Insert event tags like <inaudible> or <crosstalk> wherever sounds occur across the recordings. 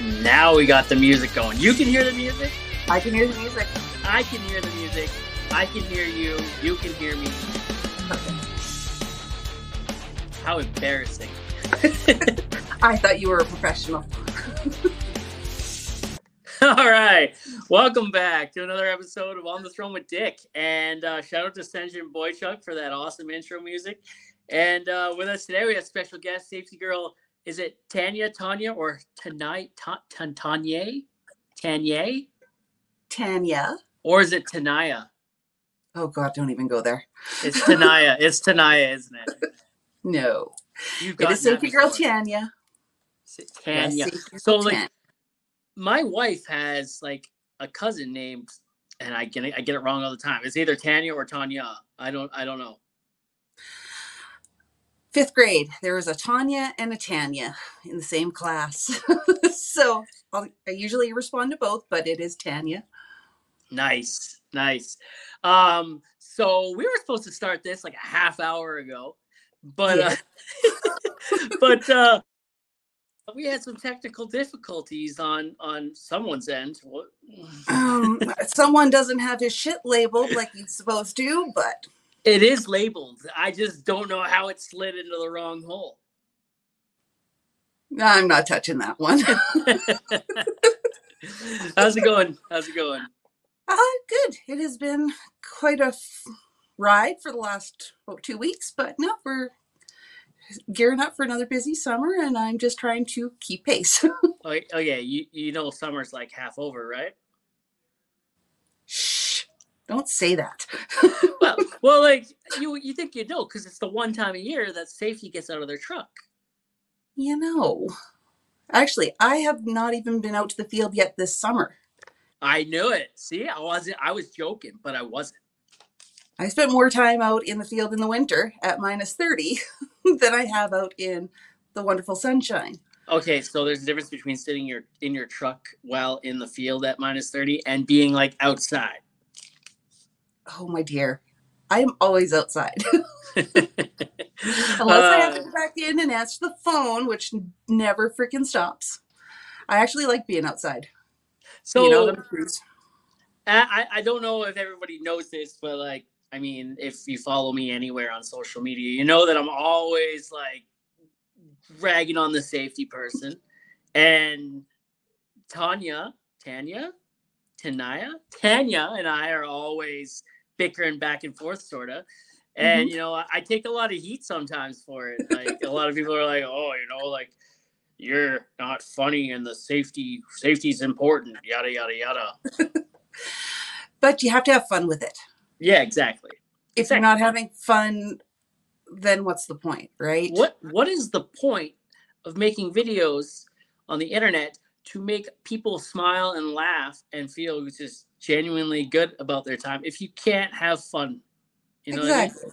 Now we got the music going. You can hear the music. I can hear the music. I can hear the music. I can hear you. You can hear me. <laughs> How embarrassing. <laughs> I thought you were a professional. <laughs> All right. Welcome back to another episode of On the Throne with Dick. And uh, shout out to Senjin Boychuk for that awesome intro music. And uh, with us today, we have special guest, safety girl. Is it Tanya, Tanya, or tonight, Tanya, Tanya, Tanya, Tanya. or is it Tanaya? Oh God, don't even go there. It's Tanaya. it's Tanaya, isn't it? No. You've It gotten is safety girl. Tanya. Tanya. Yes, So, like, Tanya. my wife has like a cousin named, and I get it, I get it wrong all the time. It's either Tanya or Tanya. I don't I don't know. Fifth grade, there was a Tanya and a Tanya in the same class. <laughs> so I'll, I usually respond to both, but it is Tanya. Nice, nice. Um, so we were supposed to start this like a half hour ago, but uh, <laughs> but uh, we had some technical difficulties on on someone's end. Um, <laughs> someone doesn't have his shit labeled like he's supposed to, but It is labeled. I just don't know how it slid into the wrong hole. I'm not touching that one. <laughs> How's it going? How's it going? Uh, good. It has been quite a f- ride for the last about two weeks, but no, we're gearing up for another busy summer, and I'm just trying to keep pace. <laughs> Oh, oh yeah, you you know summer's like half over, right? Shh! Don't say that. <laughs> Well, <laughs> well, like you you think you know because it's the one time a year that safety gets out of their truck. you know, actually, I have not even been out to the field yet this summer. I knew it. See, I wasn't. I was joking, but I wasn't. I spent more time out in the field in the winter at minus 30 <laughs> than I have out in the wonderful sunshine. Okay, so there's a difference between sitting your in your truck while in the field at minus thirty and being like outside. Oh, my dear. I am always outside. <laughs> <laughs> Unless I have to Uh, go back in and answer the phone, which never freaking stops. I actually like being outside. so you know. I, I don't know if everybody knows this, but like, I mean, if you follow me anywhere on social media, you know that I'm always like ragging on the safety person. And Tanya, Tanya, Tanaya, Tanya, and I are always bickering back and forth, sort of. And mm-hmm. you know, I, I take a lot of heat sometimes for it. Like a lot of people are like, "Oh, you know, like you're not funny, and the safety safety's important." Yada yada yada. But you have to have fun with it. Yeah, exactly. If Exactly. you're not having fun, then what's the point, right? What what is the point of making videos on the internet to make people smile and laugh and feel just genuinely good about their time if you can't have fun? You know what I mean? exactly.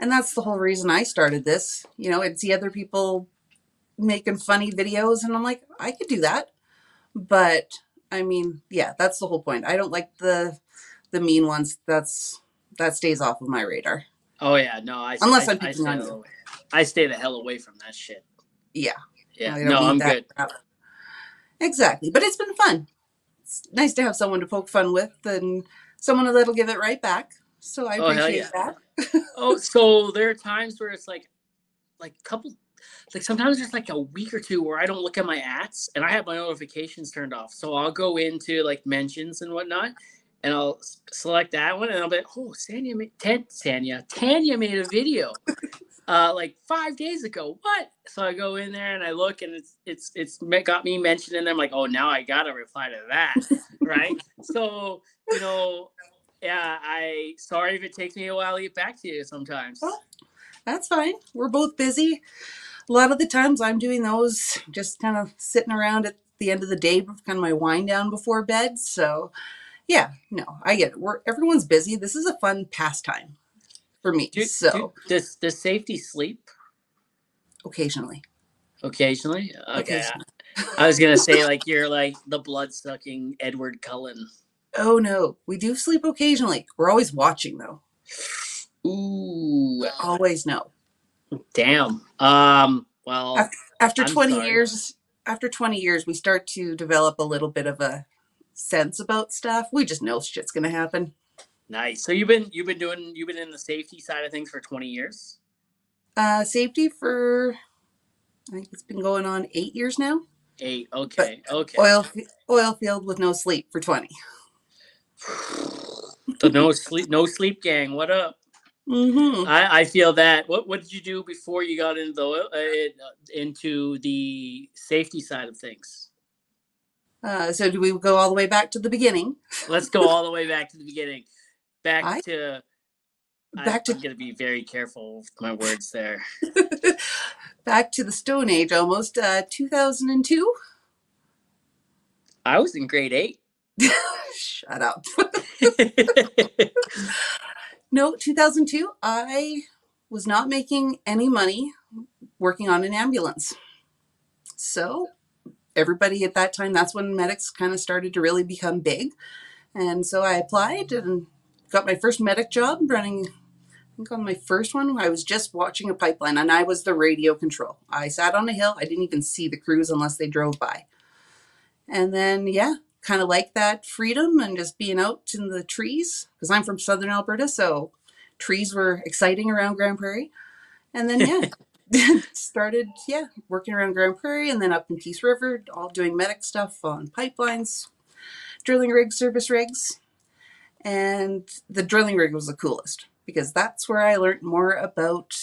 And that's the whole reason I started this. You know, I'd see other people making funny videos, and I'm like, I could do that. But I mean, yeah, that's the whole point. I don't like the the mean ones. That's that stays off of my radar. Oh yeah, no, I Unless I, I'm I picking stay on the you. hell away. I stay the hell away from that shit. Yeah. Yeah, I no, I'm good. crap. Exactly. But it's been fun. It's nice to have someone to poke fun with and someone that'll give it right back. So I Oh, appreciate yeah. that. Oh, <laughs> so there are times where it's like, like a couple, like sometimes there's like a week or two where I don't look at my ads and I have my notifications turned off. So I'll go into like mentions and whatnot, and I'll select that one, and I'll be like, oh, Sanya, made, Tan- Sanya, Tanya made a video, <laughs> uh, like five days ago. What? So I go in there and I look, and it's it's it's got me mentioned, and I'm like, oh, now I gotta reply to that, <laughs> right? So you know. Yeah, I sorry if it takes me a while to get back to you sometimes. Well, That's fine. We're both busy. A lot of the times I'm doing those just kind of sitting around at the end of the day, kind of my wind down before bed. So yeah, no, I get it. We're everyone's busy. This is a fun pastime for me. Do, so do, does does safety sleep occasionally. occasionally? Okay, Occasionally. I was gonna say <laughs> like you're like the blood sucking Edward Cullen. Oh no, we do sleep occasionally. We're always watching though. Ooh, Always no. damn. Um. Well, After I'm 20 sorry. years, after 20 years, we start to develop a little bit of a sense about stuff. We just know shit's gonna happen. Nice. So you've been you've been doing you've been in the safety side of things for 20 years. Uh, safety for I think it's been going on eight years now. Eight. Okay. okay. Oil oil field with no sleep for 20. the no sleep no sleep gang. What up? Mm-hmm. I, I feel that. What what did you do before you got into the oil, uh, into the safety side of things? Uh, so do we go all the way back to the beginning? Let's go all the way back to the beginning. Back I- to Back I, to I'm gonna be very careful with my words there. <laughs> back to the Stone Age almost. Uh, 2002. I was in grade eight. <laughs> Shut up. <laughs> No, 2002. I was not making any money working on an ambulance. So everybody at that time, that's when medics kind of started to really become big. And so I applied and got my first medic job running. I think on my first one, I was just watching a pipeline and I was the radio control. I sat on a hill. I didn't even see the crews unless they drove by. And then, yeah, kind of like that freedom and just being out in the trees because I'm from southern Alberta, so trees were exciting around Grande Prairie. And then <laughs> yeah, <laughs> started yeah working around Grande Prairie and then up in Peace River, all doing medic stuff on pipelines, drilling rigs, service rigs, and the drilling rig was the coolest because that's where I learned more about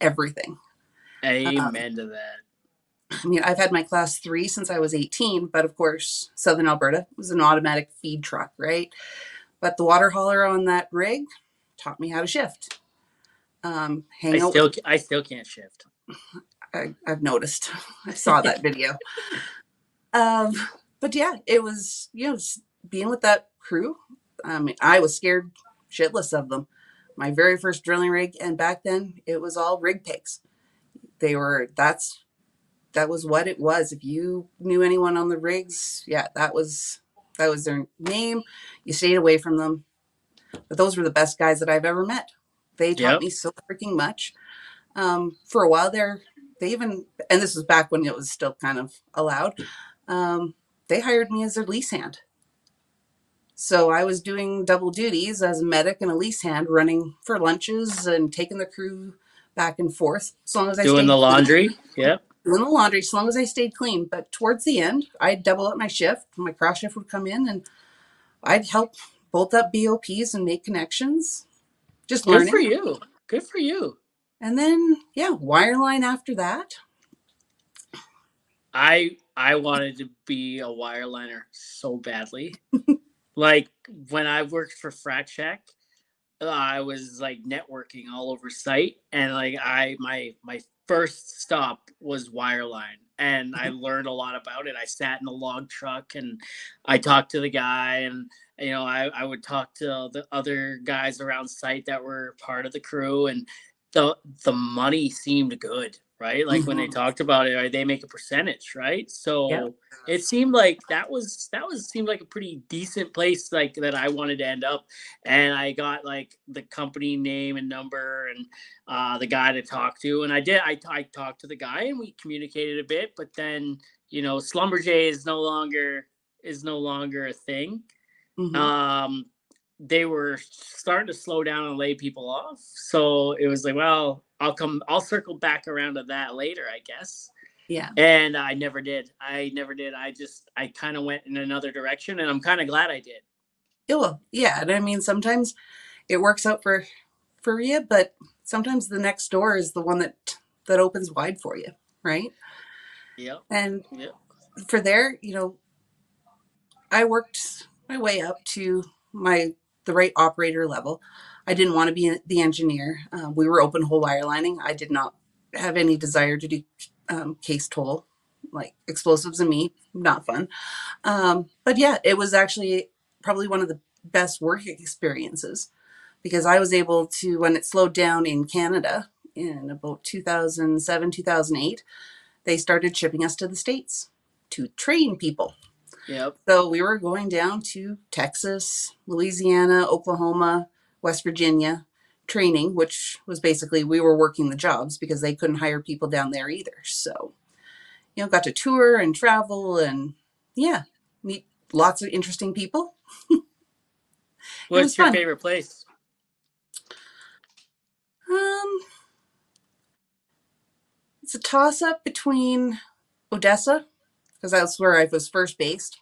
everything. Amen to that. I mean, I've had my class three since I was 18, but of course, Southern Alberta was an automatic feed truck, right? But the water hauler on that rig taught me how to shift. Um, I out. still I still can't shift. I, I've noticed. <laughs> I saw that video. Um, but yeah, it was you know being with that crew. I mean, I was scared shitless of them. My very first drilling rig, and back then it was all rig pigs. They were that's that was what it was. If you knew anyone on the rigs, yeah, that was that was their name. You stayed away from them. But those were the best guys that I've ever met. They taught Yep. me so freaking much. Um, for a while there, they even and this was back when it was still kind of allowed um, they hired me as their lease hand so i was doing double duties as a medic and a lease hand running for lunches and taking the crew back and forth as long as i Doing the clean. laundry. <laughs> Yep. doing the laundry as long as i stayed clean but towards the end i'd double up my shift my cross shift would come in and i'd help bolt up BOPs and make connections just Good learning for you. Good for you. And then yeah wireline after that I I wanted to be a wireliner so badly. like when I worked for Frat uh, I was like networking all over site, and like I my my first stop was wireline, and I learned a lot about it. I sat in a log truck and I talked to the guy, and you know I I would talk to the other guys around site that were part of the crew, and the the money seemed good right like when they Mhm. talked about it right, they make a percentage right so Yeah. it seemed like that was that was seemed like a pretty decent place like that i wanted to end up and i got like the company name and number and uh the guy to talk to and i did i, I talked to the guy and we communicated a bit but then you know Schlumberger is no longer is no longer a thing Mhm. um they were starting to slow down and lay people off. So it was like well i'll come i'll circle back around to that later i guess. Yeah. And i never did. I never did. I just i kind of went in another direction and i'm kind of glad i did. Yeah, well, yeah, and I mean sometimes it works out for for you, but sometimes the next door is the one that that opens wide for you, right? yep. And yep. for there, you know, I worked my way up to my the right operator level. I didn't want to be the engineer. Uh, we were open hole wirelining. I did not have any desire to do um, cased hole, like explosives and me. Not fun. Um, but yeah, it was actually probably one of the best work experiences because I was able to, when it slowed down in Canada in about 2007, 2008, they started shipping us to the States to train people. Yep So we were going down to Texas, Louisiana, Oklahoma, West Virginia, training, which was basically we were working the jobs because they couldn't hire people down there either. So you know, got to tour and travel and yeah, meet lots of interesting people. <laughs> What's your fun. favorite place? Um, it's a toss up between Odessa, because that's where I was first based.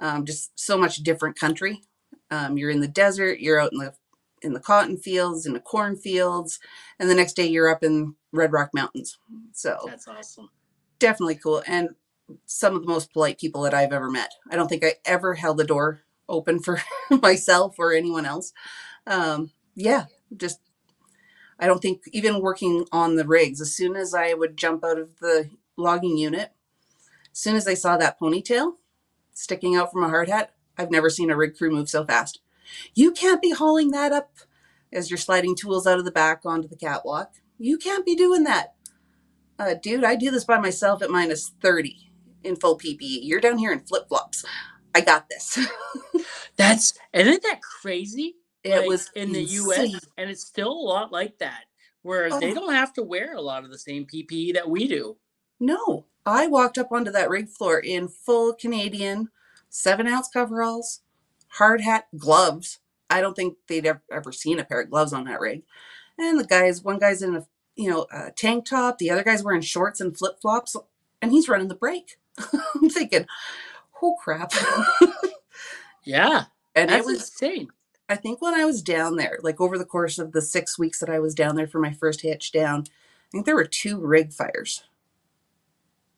Um, just so much different country. Um, you're in the desert, you're out in the in the cotton fields, in the cornfields, and the next day you're up in Red Rock Mountains. So That's awesome. definitely cool and some of the most polite people that I've ever met. I don't think I ever held the door open for <laughs> myself or anyone else. Um, yeah, just I don't think even working on the rigs, as soon as I would jump out of the logging unit, soon as they saw that ponytail sticking out from a hard hat, I've never seen a rig crew move so fast. You can't be hauling that up as you're sliding tools out of the back onto the catwalk. You can't be doing that. Uh, dude, I do this by myself at minus 30 in full PPE. You're down here in flip flops. I got this. <laughs> That's isn't that crazy? it Like, was in the. US and it's still a lot like that where they Oh. don't have to wear a lot of the same PPE that we do. No, I walked up onto that rig floor in full Canadian seven ounce coveralls, hard hat, gloves. I don't think they'd ever, ever seen a pair of gloves on that rig. And the guys, one guy's in a you know a tank top, the other guy's wearing shorts and flip flops, and he's running the brake. <laughs> I'm thinking, oh crap! <laughs> Yeah. and it was insane. I think when I was down there, like over the course of the six weeks that I was down there for my first hitch down, I think there were two rig fires.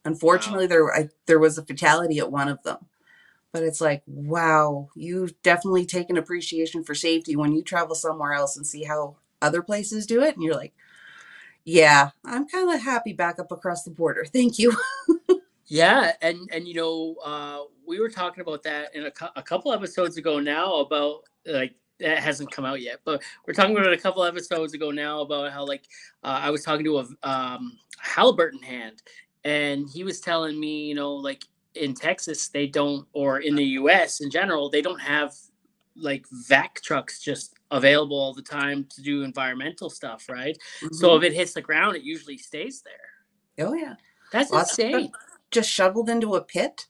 Unfortunately, there I, there was a fatality at one of them. But it's like, wow, you've definitely taken appreciation for safety when you travel somewhere else and see how other places do it, and you're like, yeah, I'm kind of happy back up across the border. Thank you. <laughs> Yeah, and and you know, uh, we were talking about that in a, a couple episodes ago now about like that hasn't come out yet, but we're talking about it a couple episodes ago now about how like uh, I was talking to a um, Halliburton hand, and he was telling me, you know, like in Texas they don't, or in the U.S. in general, they don't have like vac trucks just available all the time to do environmental stuff, right? So if it hits the ground, it usually stays there. oh yeah. That's Lots insane. just shoveled into a pit,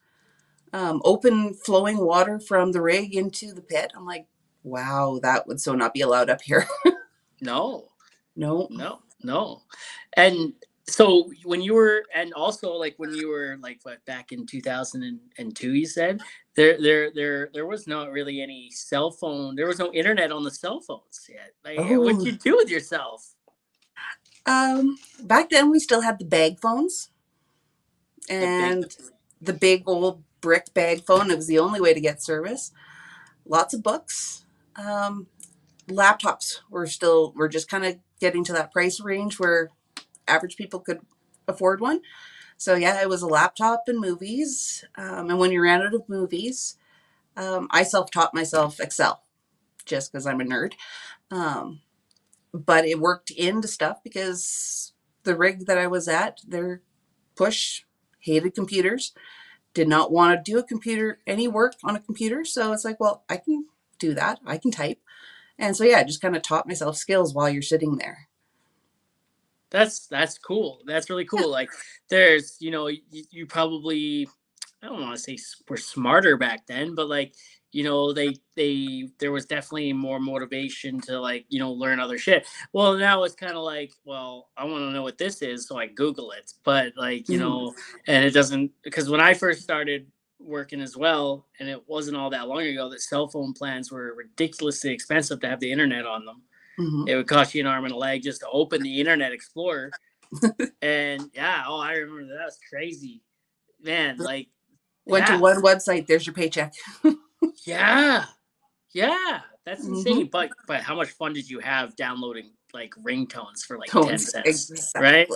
um, open flowing water from the rig into the pit. I'm like, wow, that would so not be allowed up here. <laughs> No, no. no, no. And so when you were, and also like when you were like what back in 2002, you said there, there, there, there was not really any cell phone. There was no internet on the cell phones yet. Like, what'd Oh. you do with yourself? Um, back then we still had the bag phones The big- and the big old brick bag phone. It was the only way to get service. Lots of books. Um, laptops were still, we're just kind of getting to that price range where average people could afford one. So yeah, it was a laptop and movies. Um, and when you ran out of movies, um, I self-taught myself Excel just because I'm a nerd. Um, but it worked into stuff because the rig that I was at, their push hated computers, did not want to do a computer any work on a computer. So it's like, well, I can do that. I can type. And so yeah, I just kind of taught myself skills while you're sitting there. That's that's cool. That's really cool. <laughs> Like there's, you know, you, you probably I don't want to say we're smarter back then, but like, you know, they they there was definitely more motivation to like, you know, learn other shit. Well, now it's kind of like, well, I want to know what this is, so I Google it. But like, you Mhm. know, and it doesn't because when I first started working as well, and it wasn't all that long ago that cell phone plans were ridiculously expensive to have the internet on them Mhm. it would cost you an arm and a leg just to open the internet explorer <laughs> and yeah oh i remember that, that was crazy man like Went yeah, to one website, there's your paycheck. <laughs> yeah yeah that's Mhm. insane but but how much fun did you have downloading like ringtones for like 10 cents Exactly. right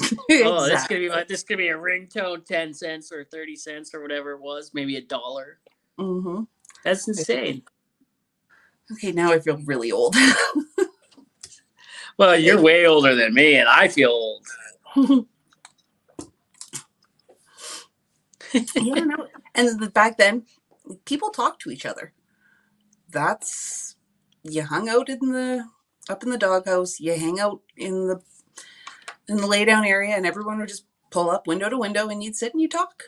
<laughs> oh this could be my, this is gonna be a ringtone 10 cents or 30 cents or whatever it was maybe a dollar Mm-hmm. that's insane Okay, now I feel really old. Well you're way older than me and i feel old <laughs> yeah, no. And the, back then, people talked to each other. That's you hung out in the up in the doghouse. You hang out in the in the lay down area, and everyone would just pull up window to window and you'd sit and you talk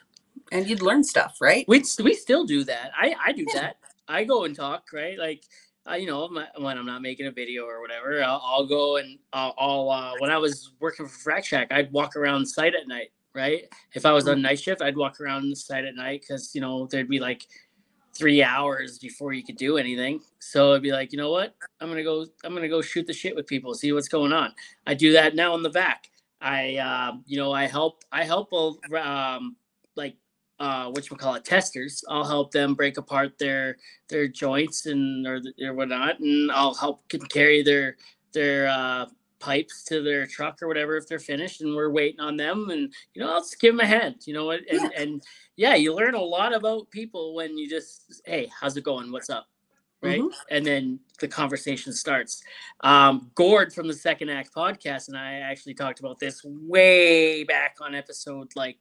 and you'd learn stuff, right? We we still do that. I I do that. I go and talk, right? Like, uh, you know, my, when I'm not making a video or whatever, I'll, I'll go and I'll, I'll uh, when I was working for Frac Shack, I'd walk around site at night, right? If I was on night shift, I'd walk around the site at night because you know there'd be like three hours before you could do anything. So it'd be like, you know what? I'm gonna go. I'm gonna go shoot the shit with people, see what's going on. I do that now in the back. I, uh, you know, I help. I help um, uh which we call it testers. I'll help them break apart their their joints and or, or whatnot and i'll help can carry their their uh pipes to their truck or whatever if they're finished and we're waiting on them and you know i'll just give them a hand you know and, yeah. and yeah you learn a lot about people when you just hey how's it going? What's up? Right? Mm-hmm. and then the conversation starts. Um gord from the second act podcast and i actually talked about this way back on episode like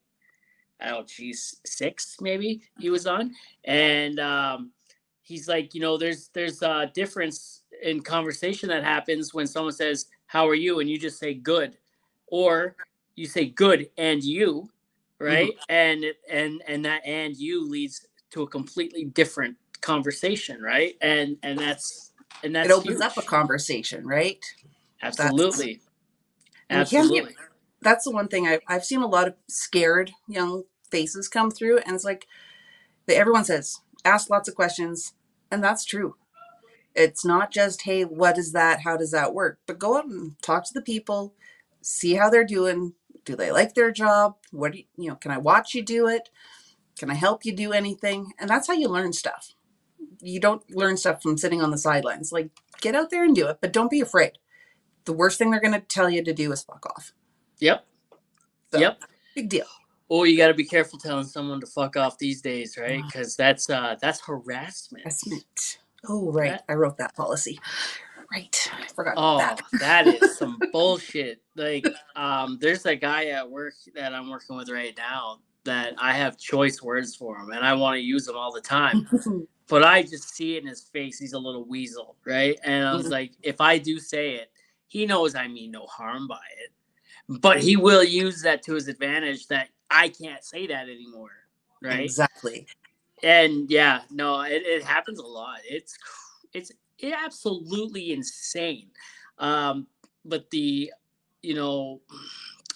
oh geez six maybe he was on. And um, he's like you know there's there's a difference in conversation that happens when someone says how are you? and you just say good. Or you say good and you right? Mm-hmm. and and and that and you leads to a completely different conversation right? And and that's and that it opens huge. up a conversation right? Absolutely. That's, absolutely. That's the one thing I've, I've seen a lot of scared young faces come through and it's like everyone says ask lots of questions and that's true. It's not just hey what is that? How does that work? But go out and talk to the people see how they're doing. Do they like their job? What do you, you know can i watch you do it? Can i help you do anything? And that's how you learn stuff. You don't learn stuff from sitting on the sidelines. Like get out there and do it but don't be afraid. The worst thing they're going to tell you to do is fuck off. Yep. So, yep. big deal Oh, you got to be careful telling someone to fuck off these days, right? Because that's uh that's harassment. Harassment. Oh, right. That, I wrote that policy. Right. I forgot oh, that. that is <laughs> some bullshit. Like, um, there's a guy at work that I'm working with right now that I have choice words for him, and I want to use them all the time. <laughs> but I just see it in his face. He's a little weasel, right? And I was mm-hmm. like, if I do say it, he knows I mean no harm by it but he will use that to his advantage that I can't say that anymore. Right. Exactly. And yeah, no, it, it happens a lot. It's it's absolutely insane. Um, but the you know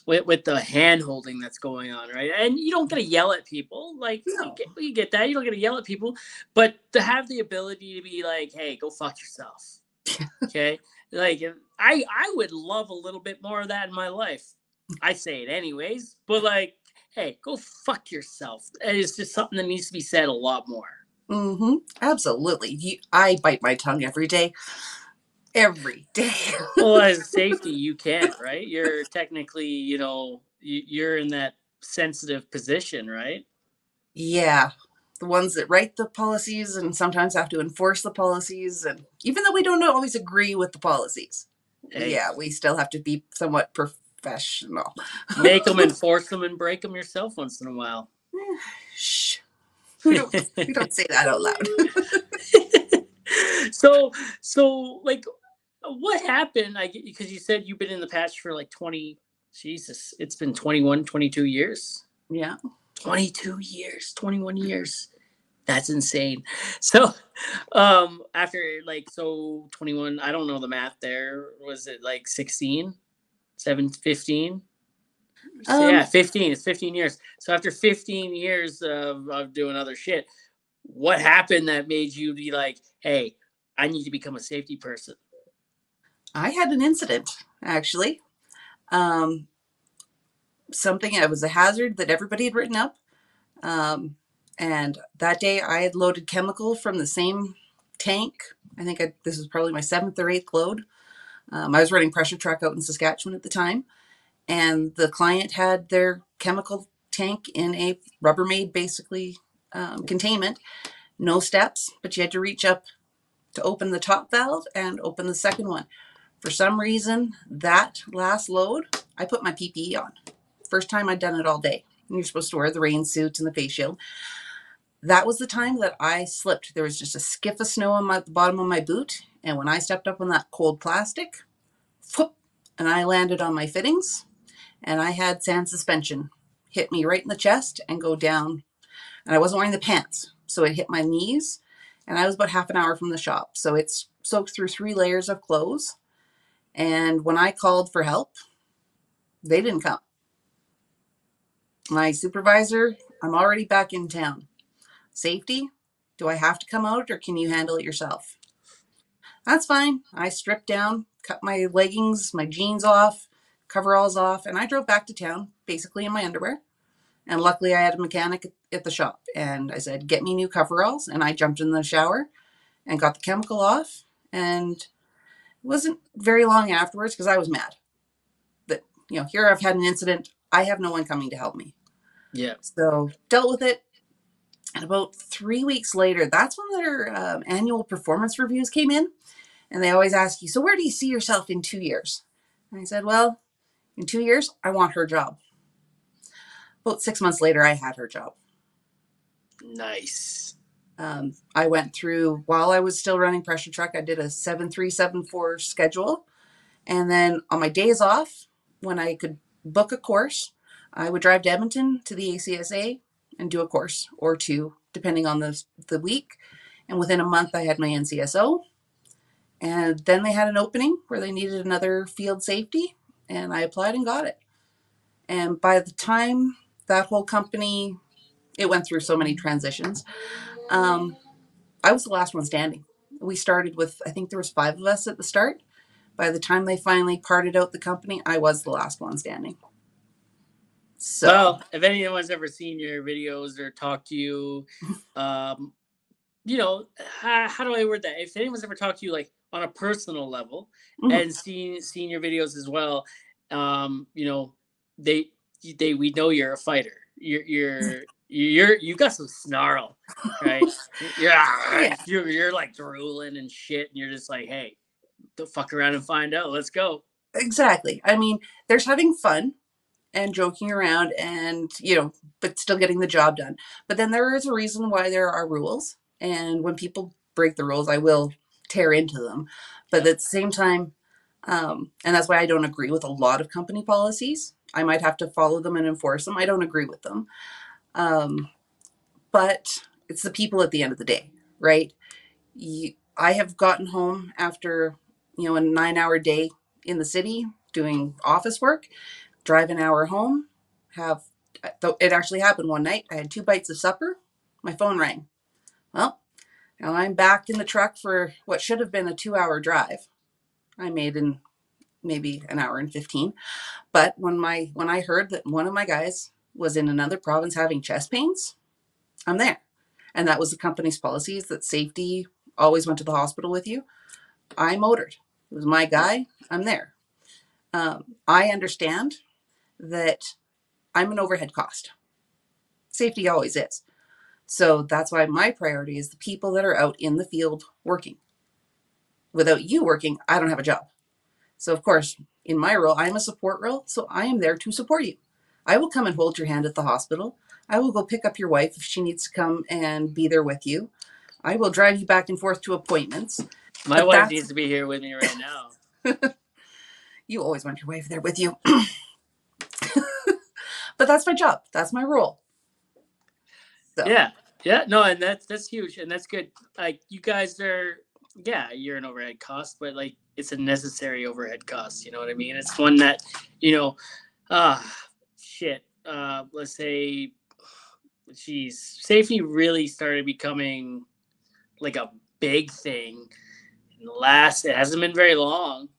with, with the hand holding that's going on, right? And you don't get to yell at people. Like no. you, get, you get that. You don't get to yell at people, but to have the ability to be like, "Hey, go fuck yourself." <laughs> okay, like I I would love a little bit more of that in my life. I say it anyways, but like hey, go fuck yourself. It's just something that needs to be said a lot more. Mm-hmm. Absolutely. You, I bite my tongue every day. Every day. <laughs> well, as <laughs> safety, you can't, right? You're technically, you know, you're in that sensitive position, right? Yeah. The ones that write the policies and sometimes have to enforce the policies. And even though we don't always agree with the policies, hey. yeah, we still have to be somewhat professional. Make them, enforce <laughs> them, and break them yourself once in a while. <sighs> Shh. We don't, we don't say that out loud. <laughs> so, so like, what happened? I because you said you've been in the patch for like 20, Jesus, it's been 21, 22 years. Yeah. 22 years, 21 years. That's insane. <laughs> So, um, after like, so 21, I don't know the math there. Was it like 16? Seven, 15? Um, yeah, 15. It's 15 years. So after 15 years of, of doing other shit, what happened that made you be like, hey, I need to become a safety person? I had an incident, actually. Um, something, it was a hazard that everybody had written up. Um, and that day I had loaded chemical from the same tank. I think I, this was probably my seventh or eighth load. Um, I was running pressure truck out in Saskatchewan at the time, and the client had their chemical tank in a Rubbermaid basically um, containment. No steps, but you had to reach up to open the top valve and open the second one. For some reason, that last load, I put my PPE on. First time I'd done it all day. You're supposed to wear the rain suit and the face shield. That was the time that I slipped. There was just a skiff of snow on my, the bottom of my boot, and when I stepped up on that cold plastic, whoop, and I landed on my fittings and I had sand suspension hit me right in the chest and go down. And I wasn't wearing the pants, so it hit my knees. And I was about half an hour from the shop, so it's soaked through three layers of clothes. And when I called for help, they didn't come. My supervisor, I'm already back in town. Safety, do I have to come out or can you handle it yourself? That's fine. I stripped down, cut my leggings, my jeans off, coveralls off, and I drove back to town basically in my underwear. And luckily, I had a mechanic at the shop. And I said, Get me new coveralls. And I jumped in the shower and got the chemical off. And it wasn't very long afterwards because I was mad that, you know, here I've had an incident. I have no one coming to help me. Yeah. So dealt with it. And about three weeks later, that's when their um, annual performance reviews came in. And they always ask you, So where do you see yourself in two years? And I said, Well, in two years, I want her job. About six months later, I had her job. Nice. Um, I went through while I was still running pressure truck. I did a seven three seven four schedule, and then on my days off, when I could book a course, I would drive to Edmonton to the ACSA and do a course or two, depending on the the week. And within a month, I had my NCSO. And then they had an opening where they needed another field safety, and I applied and got it. And by the time that whole company, it went through so many transitions. Um, I was the last one standing. We started with, I think there was five of us at the start. By the time they finally parted out the company, I was the last one standing. So, well, if anyone's ever seen your videos or talked to you, <laughs> um, you know, how, how, do I word that? If anyone's ever talked to you like on a personal level mm-hmm. and seeing seeing your videos as well, um, you know, they they we know you're a fighter. You're you're <laughs> you're you got some snarl, right? <laughs> yeah, you're you're like drooling and shit, and you're just like, hey, the fuck around and find out. Let's go. Exactly. I mean, there's having fun and joking around, and you know, but still getting the job done. But then there is a reason why there are rules, and when people break the rules, I will tear into them. But at the same time, um, and that's why I don't agree with a lot of company policies. I might have to follow them and enforce them. I don't agree with them. Um, but it's the people at the end of the day, right? You, I have gotten home after, you know, a nine hour day in the city doing office work, drive an hour home, have, it actually happened one night. I had two bites of supper, my phone rang. Well, now I'm back in the truck for what should have been a two hour drive. I made in maybe an hour and 15. But when my when I heard that one of my guys was in another province having chest pains, I'm there. And that was the company's policies that safety always went to the hospital with you. I motored. It was my guy. I'm there. Um, I understand that I'm an overhead cost. Safety always is. So that's why my priority is the people that are out in the field working. Without you working, I don't have a job. So, of course, in my role, I'm a support role, so I am there to support you. I will come and hold your hand at the hospital. I will go pick up your wife if she needs to come and be there with you. I will drive you back and forth to appointments. My but wife needs to be here with me right now. <laughs> you always want your wife there with you. <clears throat> but that's my job. That's my role. So. Yeah, yeah, no, and that's that's huge, and that's good. Like you guys are, yeah, you're an overhead cost, but like it's a necessary overhead cost. You know what I mean? It's one that, you know, ah, uh, shit. Uh, let's say, geez, safety really started becoming like a big thing in the last. It hasn't been very long.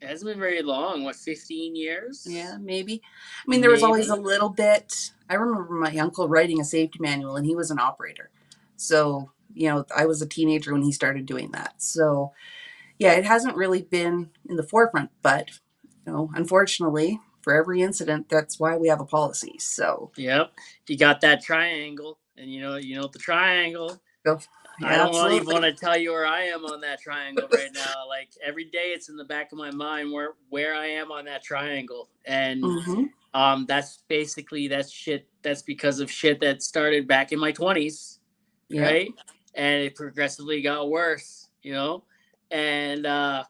It hasn't been very long. What, fifteen years? Yeah, maybe. I mean, there was maybe. always a little bit I remember my uncle writing a safety manual, and he was an operator. So, you know, I was a teenager when he started doing that. So, yeah, it hasn't really been in the forefront, but, you know, unfortunately, for every incident, that's why we have a policy. So, yep, you got that triangle, and you know, you know the triangle. Yeah, I don't absolutely. even want to tell you where I am on that triangle right now. Like every day, it's in the back of my mind where where I am on that triangle, and mm-hmm. Um, that's basically that's shit. That's because of shit that started back in my twenties, yeah. right? And it progressively got worse, you know. And uh,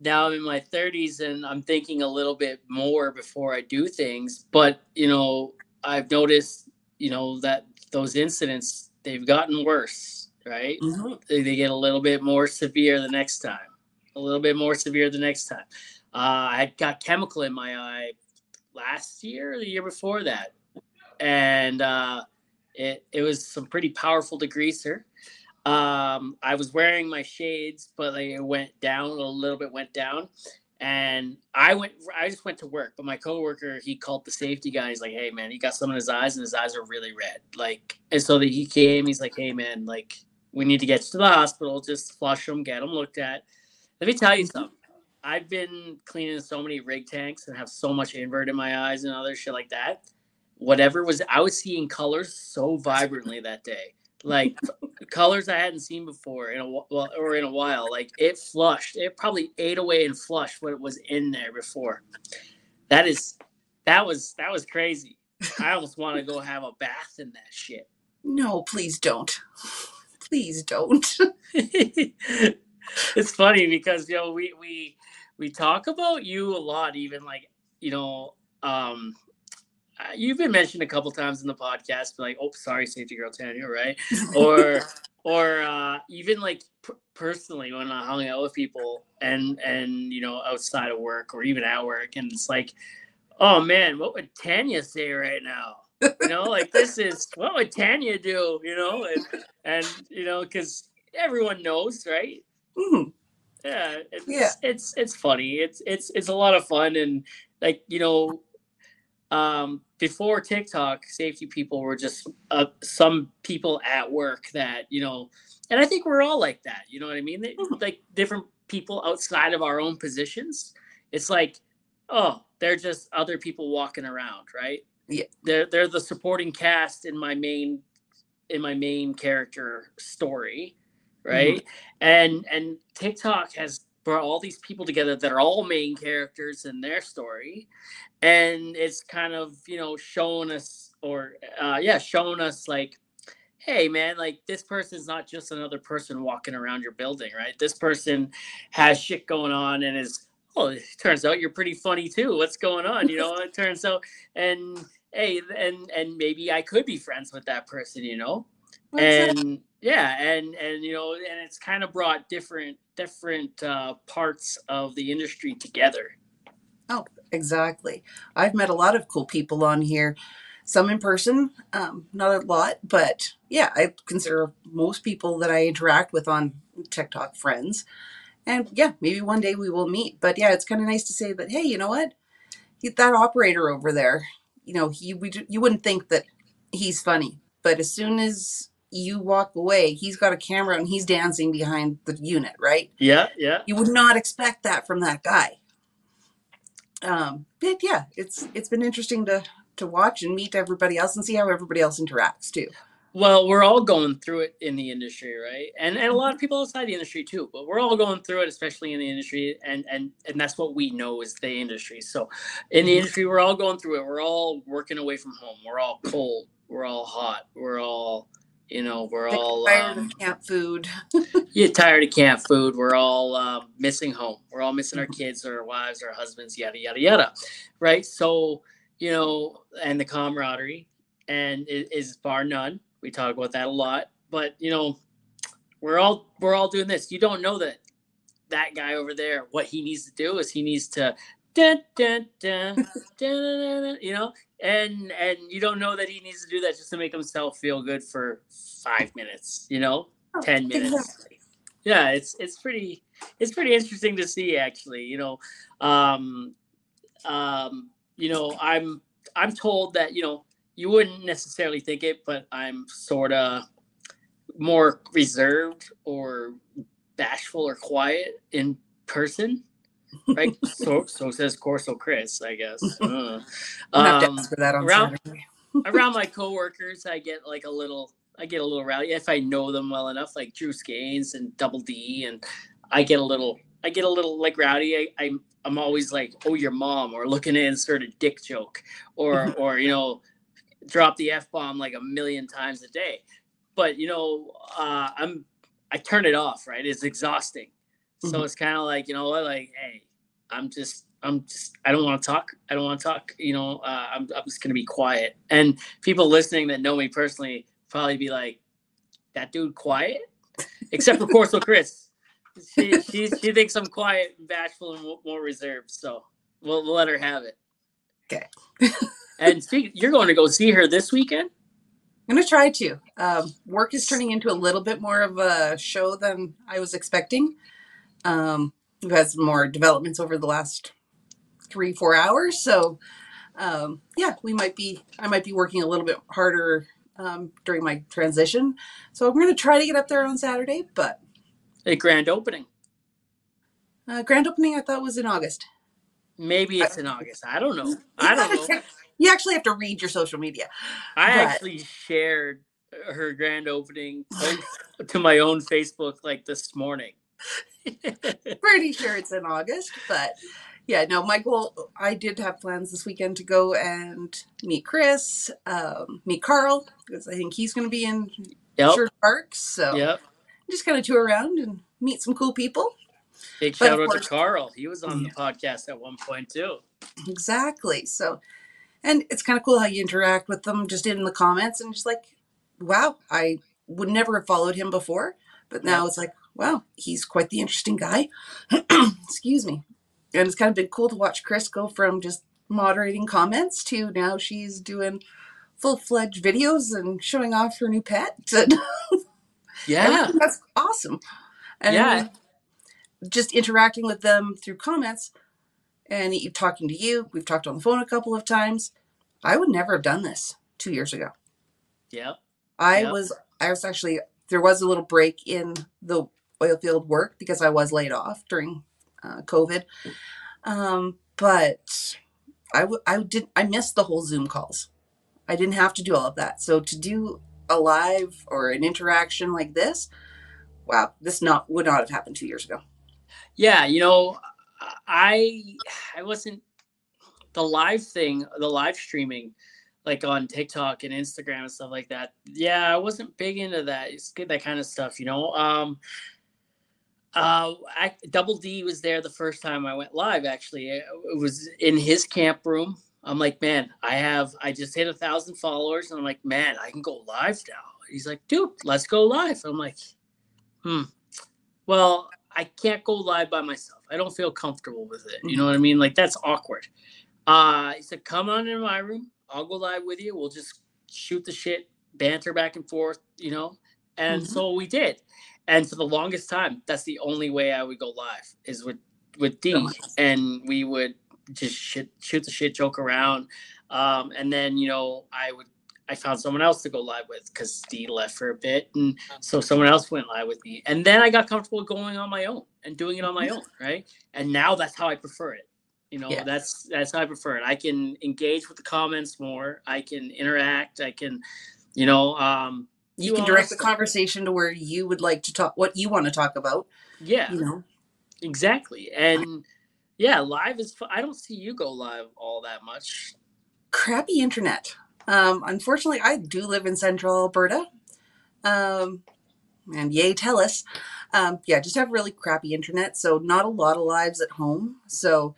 now I'm in my thirties, and I'm thinking a little bit more before I do things. But you know, I've noticed, you know, that those incidents they've gotten worse, right? Mm-hmm. They, they get a little bit more severe the next time, a little bit more severe the next time. Uh, I got chemical in my eye last year, or the year before that, and uh, it it was some pretty powerful degreaser. Um, I was wearing my shades, but like it went down a little bit, went down, and I went. I just went to work, but my coworker he called the safety guy. He's like, "Hey man, he got some in his eyes, and his eyes are really red." Like, and so that he came. He's like, "Hey man, like we need to get you to the hospital. Just flush them, get them looked at." Let me tell you something. I've been cleaning so many rig tanks and have so much invert in my eyes and other shit like that. Whatever was, I was seeing colors so vibrantly that day, like colors I hadn't seen before in a well or in a while. Like it flushed. It probably ate away and flushed what was in there before. That is, that was that was crazy. I almost <laughs> want to go have a bath in that shit. No, please don't. Please don't. <laughs> it's funny because you know we we we talk about you a lot even like you know um you've been mentioned a couple times in the podcast like oh sorry safety girl tanya right. <laughs> Or or uh even like p- personally when i hung out with people and and you know outside of work or even at work and it's like oh man what would tanya say right now? You know like this is what would tanya do? You know and and you know because everyone knows right? Mhm. yeah it's, Yeah. it's it's funny. It's it's it's a lot of fun and like you know um before tiktok safety people were just uh, some people at work that you know and i think we're all like that you know what i mean Mhm. like different people outside of our own positions it's like oh they're just other people walking around right Yeah. they're they're the supporting cast in my main in my main character story right and and tiktok has brought all these people together that are all main characters in their story and it's kind of you know showing us or uh yeah showing us like hey man like this person's not just another person walking around your building right? This person has shit going on and is oh it turns out you're pretty funny too. What's going on? You know it turns out and hey and and maybe i could be friends with that person you know? Exactly. and yeah and and you know and it's kind of brought different different uh parts of the industry together oh Exactly. I've met a lot of cool people on here, some in person, um, not a lot, but yeah, I consider most people that I interact with on TikTok friends. And yeah, maybe one day we will meet. But yeah, it's kind of nice to say that, hey, you know what? He- That operator over there, you know, he, we, you wouldn't think that he's funny, but as soon as you walk away, he's got a camera and he's dancing behind the unit, right? yeah yeah you would not expect that from that guy. Um, but yeah, it's it's been interesting to to watch and meet everybody else and see how everybody else interacts too. Well, we're all going through it in the industry, right? And and a lot of people outside the industry too, but we're all going through it, especially in the industry, and and and that's what we know is the industry. So, in the industry, we're all going through it. We're all working away from home. We're all cold. We're all hot. We're all, you know, we're Sick all tired um, of camp food. <laughs> you're tired of camp food. We're all um, missing home. We're all missing our kids, or our wives, our husbands, yada yada yada, right? So you know, and the camaraderie, and it is bar none. We talk about that a lot, but you know, we're all we're all doing this. You don't know that that guy over there. What he needs to do is he needs to. Dun, dun, dun, you know, and and you don't know that he needs to do that just to make himself feel good for five minutes, you know, ten minutes. Exactly. yeah it's it's pretty it's pretty interesting to see actually you know? Um um you know i'm i'm told that you know you wouldn't necessarily think it but i'm sort of more reserved or bashful or quiet in person right <laughs> so so says corso chris i guess <laughs> Uh, I'm gonna to um, ask for that on around- <laughs> around my coworkers, I get like a little, I get a little rowdy if I know them well enough, like Drew Gaines and Double D, and I get a little, I get a little like rowdy. I, I'm, I'm always like, oh, your mom, or looking to insert a dick joke, or, or you know, drop the f bomb like a million times a day. But you know, uh, I'm, I turn it off. Right, it's exhausting. So Mhm. it's kind of like you know what, like, hey, I'm just, I'm just I don't want to talk. I don't want to talk. You know, uh, I'm I'm just gonna be quiet. And people listening that know me personally probably be like, that dude quiet, except for Corso Chris. She she she thinks I'm quiet, and bashful, and more- reserved. So we'll, we'll let her have it. Okay. <laughs> and speak, you're going to go see her this weekend. I'm gonna try to. Um, work is turning into a little bit more of a show than I was expecting. Um, we've had some more developments over the last three, four hours, so um, yeah, we might be. I might be working a little bit harder um, during my transition. So I'm gonna try to get up there on Saturday, but A grand opening. uh, grand opening I thought was in August. Maybe it's in August. I don't know. <laughs> I don't know. <laughs> You actually have to read your social media. I But- actually shared her grand opening post to my own Facebook like this morning. <laughs> pretty sure it's in August, but yeah, no, my goal, I did have plans this weekend to go and meet Chris, um, meet Carl, because I think he's going to be in yep. Sherwood Parks. So Yep. just kind of tour around and meet some cool people. Big But shout out course- to Carl. He was on the podcast at one point too. Exactly. So, and it's kind of cool how you interact with them just in the comments and just like, wow, I would never have followed him before, but now Yeah. it's like, wow, he's quite the interesting guy. <clears throat> Excuse me. And it's kind of been cool to watch Chris go from just moderating comments to now she's doing full fledged videos and showing off her new pet. <laughs> Yeah. that's awesome. And Yeah. just interacting with them through comments and talking to you. We've talked on the phone a couple of times. I would never have done this two years ago. Yeah. I Yep. was I was actually there was a little break in the oil field work because I was laid off during uh, COVID. Um, but I w- I did I missed the whole Zoom calls. I didn't have to do all of that. So to do a live or an interaction like this, wow, this not would not have happened two years ago. Yeah, you know, I I wasn't the live thing, the live streaming, like on TikTok and Instagram and stuff like that. Yeah, I wasn't big into that. It's good that kind of stuff, you know. Um, uh, I, Double D was there the first time I went live. Actually, it, was in his camp room. I'm like, man, I have, I just hit a thousand followers, and I'm like, man, I can go live now. He's like, dude, let's go live. I'm like, hmm. Well, I can't go live by myself. I don't feel comfortable with it. You know what I mean? Like that's awkward. Uh, he said, "Come on in my room. I'll go live with you. We'll just shoot the shit, banter back and forth, you know." And Mhm. so we did. And for the longest time, that's the only way I would go live is with with D, Oh. and we would just shit, shoot the shit, joke around. Um, and then you know I would I found someone else to go live with because D left for a bit, and so someone else went live with me. And then I got comfortable going on my own and doing it on my own, right? And now that's how I prefer it. You know, Yeah. that's that's how I prefer it. I can engage with the comments more. I can interact. I can, you know, um, You can direct the conversation to where you would like to talk, what you want to talk about. Yeah, You know, exactly. And yeah, live is. I don't see you go live all that much. crappy internet. Um, unfortunately, I do live in central Alberta. Um, and yay, tell us. Um, yeah, just have really crappy internet. So, not a lot of lives at home. So,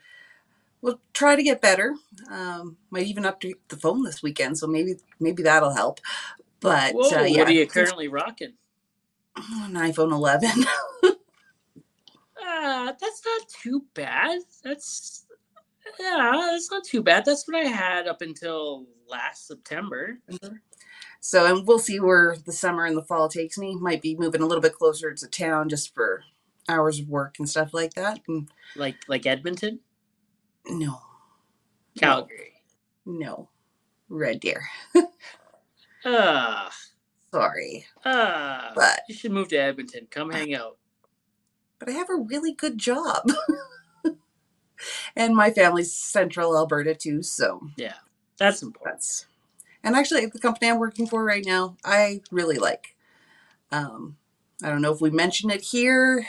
we'll try to get better. Um, might even update the phone this weekend. So, maybe maybe that'll help. But Whoa, uh, yeah, what are you currently rocking? an iPhone 11. <laughs> Uh, that's not too bad. That's yeah, that's not too bad. That's what I had up until last September. so, and we'll see where the summer and the fall takes me. Might be moving a little bit closer to town just for hours of work and stuff like that. And Like like Edmonton, no, Calgary. no, Red Deer. <laughs> Ah, Sorry, ah. But- you should move to Edmonton. Come hang out. but I have a really good job. <laughs> and my family's central Alberta too, so Yeah. That's important. that's and actually the company I'm working for right now, I really like. Um, I don't know if we mentioned it here.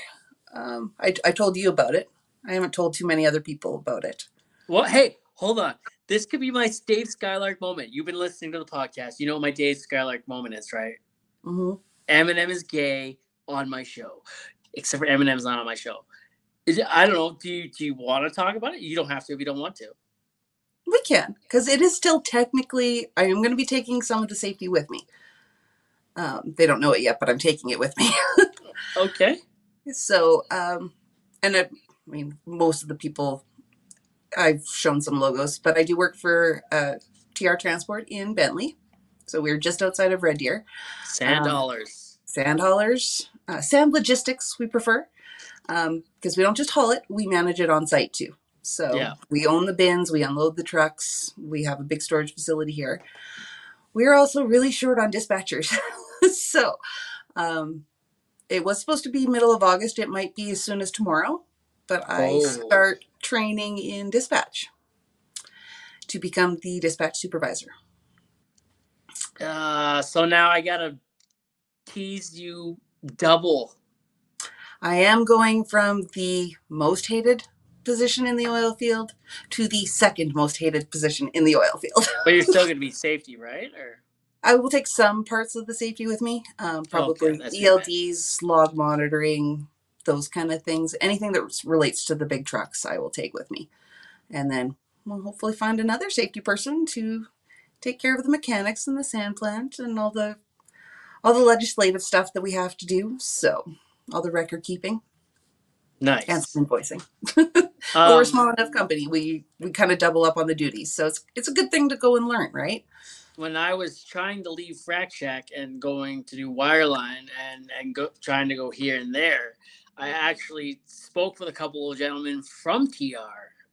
Um, I, I told you about it. I haven't told too many other people about it. Well, hey, hold on. This could be my Dave Skylark moment. You've been listening to the podcast. You know what my Dave Skylark moment is, right? hmm Eminem is gay on my show, except for Eminem's not on my show. It, I don't know. Do you do you want to talk about it? You don't have to if you don't want to. We can, because it is still technically. I am going to be taking some of the safety with me. Um, they don't know it yet, but I'm taking it with me. <laughs> Okay. so, um, and I, I mean, most of the people I've shown some logos, but I do work for uh, TR Transport in Bentley. So we're just outside of Red Deer. Sand Um. Sand haulers, uh, sand logistics, we prefer because we don't just haul it, we manage it on site too. So Yeah. we own the bins, we unload the trucks, we have a big storage facility here. We're also really short on dispatchers. <laughs> so um, it was supposed to be middle of August. It might be as soon as tomorrow, but I Oh. start training in dispatch to become the dispatch supervisor. Uh, so now I gotta tease you double. I am going from the most hated position in the oil field to the second most hated position in the oil field. <laughs> But you're still gonna be safety, right? Or I will take some parts of the safety with me, um, probably that's what ELDs, log monitoring, those kind of things. Anything that relates to the big trucks, I will take with me. And then we'll hopefully find another safety person to take care of the mechanics and the sand plant and all the all the legislative stuff that we have to do. So all the record keeping and nice. some invoicing. <laughs> But we're Um, a small enough company. We we kind of double up on the duties, so it's it's a good thing to go and learn, right? when I was trying to leave Frac Shack and going to do wireline and and go trying to go here and there, I actually spoke with a couple of gentlemen from TR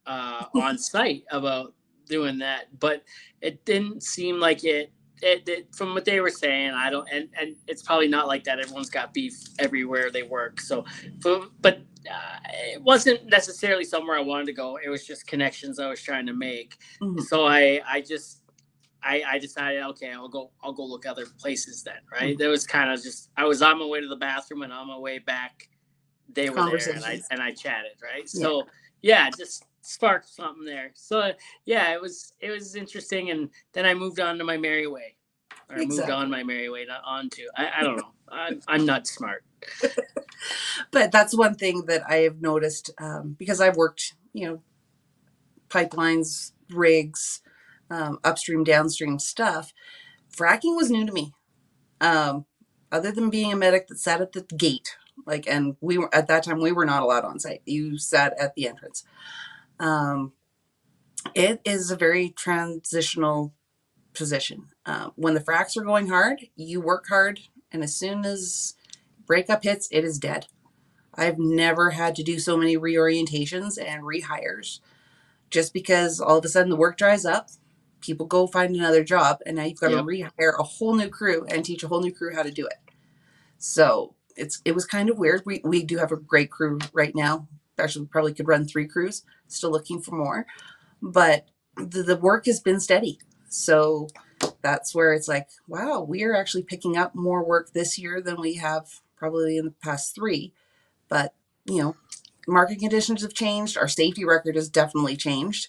uh, <laughs> on site about doing that, but it didn't seem like it. It, it from what they were saying, I don't, and and it's probably not like that. Everyone's got beef everywhere they work, so, for, but uh, it wasn't necessarily somewhere I wanted to go. It was just connections I was trying to make Mhm. so I I just I I decided okay I'll go I'll go look other places then right there was kind of just I was on my way to the bathroom and on my way back they were there and I and I chatted right? So yeah just sparked something there. So yeah it was it was interesting and then I moved on to my merry way. Or I moved on my merry way not on to. I, I don't know. <laughs> I'm, I'm not smart. <laughs> But that's one thing that I have noticed um, because I've worked, you know, pipelines, rigs, um, upstream, downstream stuff. Fracking was new to me. Um, other than being a medic that sat at the gate, like, and we were at that time we were not allowed on site. You sat at the entrance. Um, it is a very transitional position. Uh, when the fracks are going hard, you work hard, and as soon as breakup hits, it is dead. I've never had to do so many reorientations and rehires just because all of a sudden the work dries up, people go find another job, and now you've got Yep. to rehire a whole new crew and teach a whole new crew how to do it. So it's it was kind of weird. We we do have a great crew right now. Actually, we probably could run three crews. Still looking for more, but the, the work has been steady. So that's where it's like, wow, we are actually picking up more work this year than we have probably in the past three. But you know, market conditions have changed. Our safety record has definitely changed.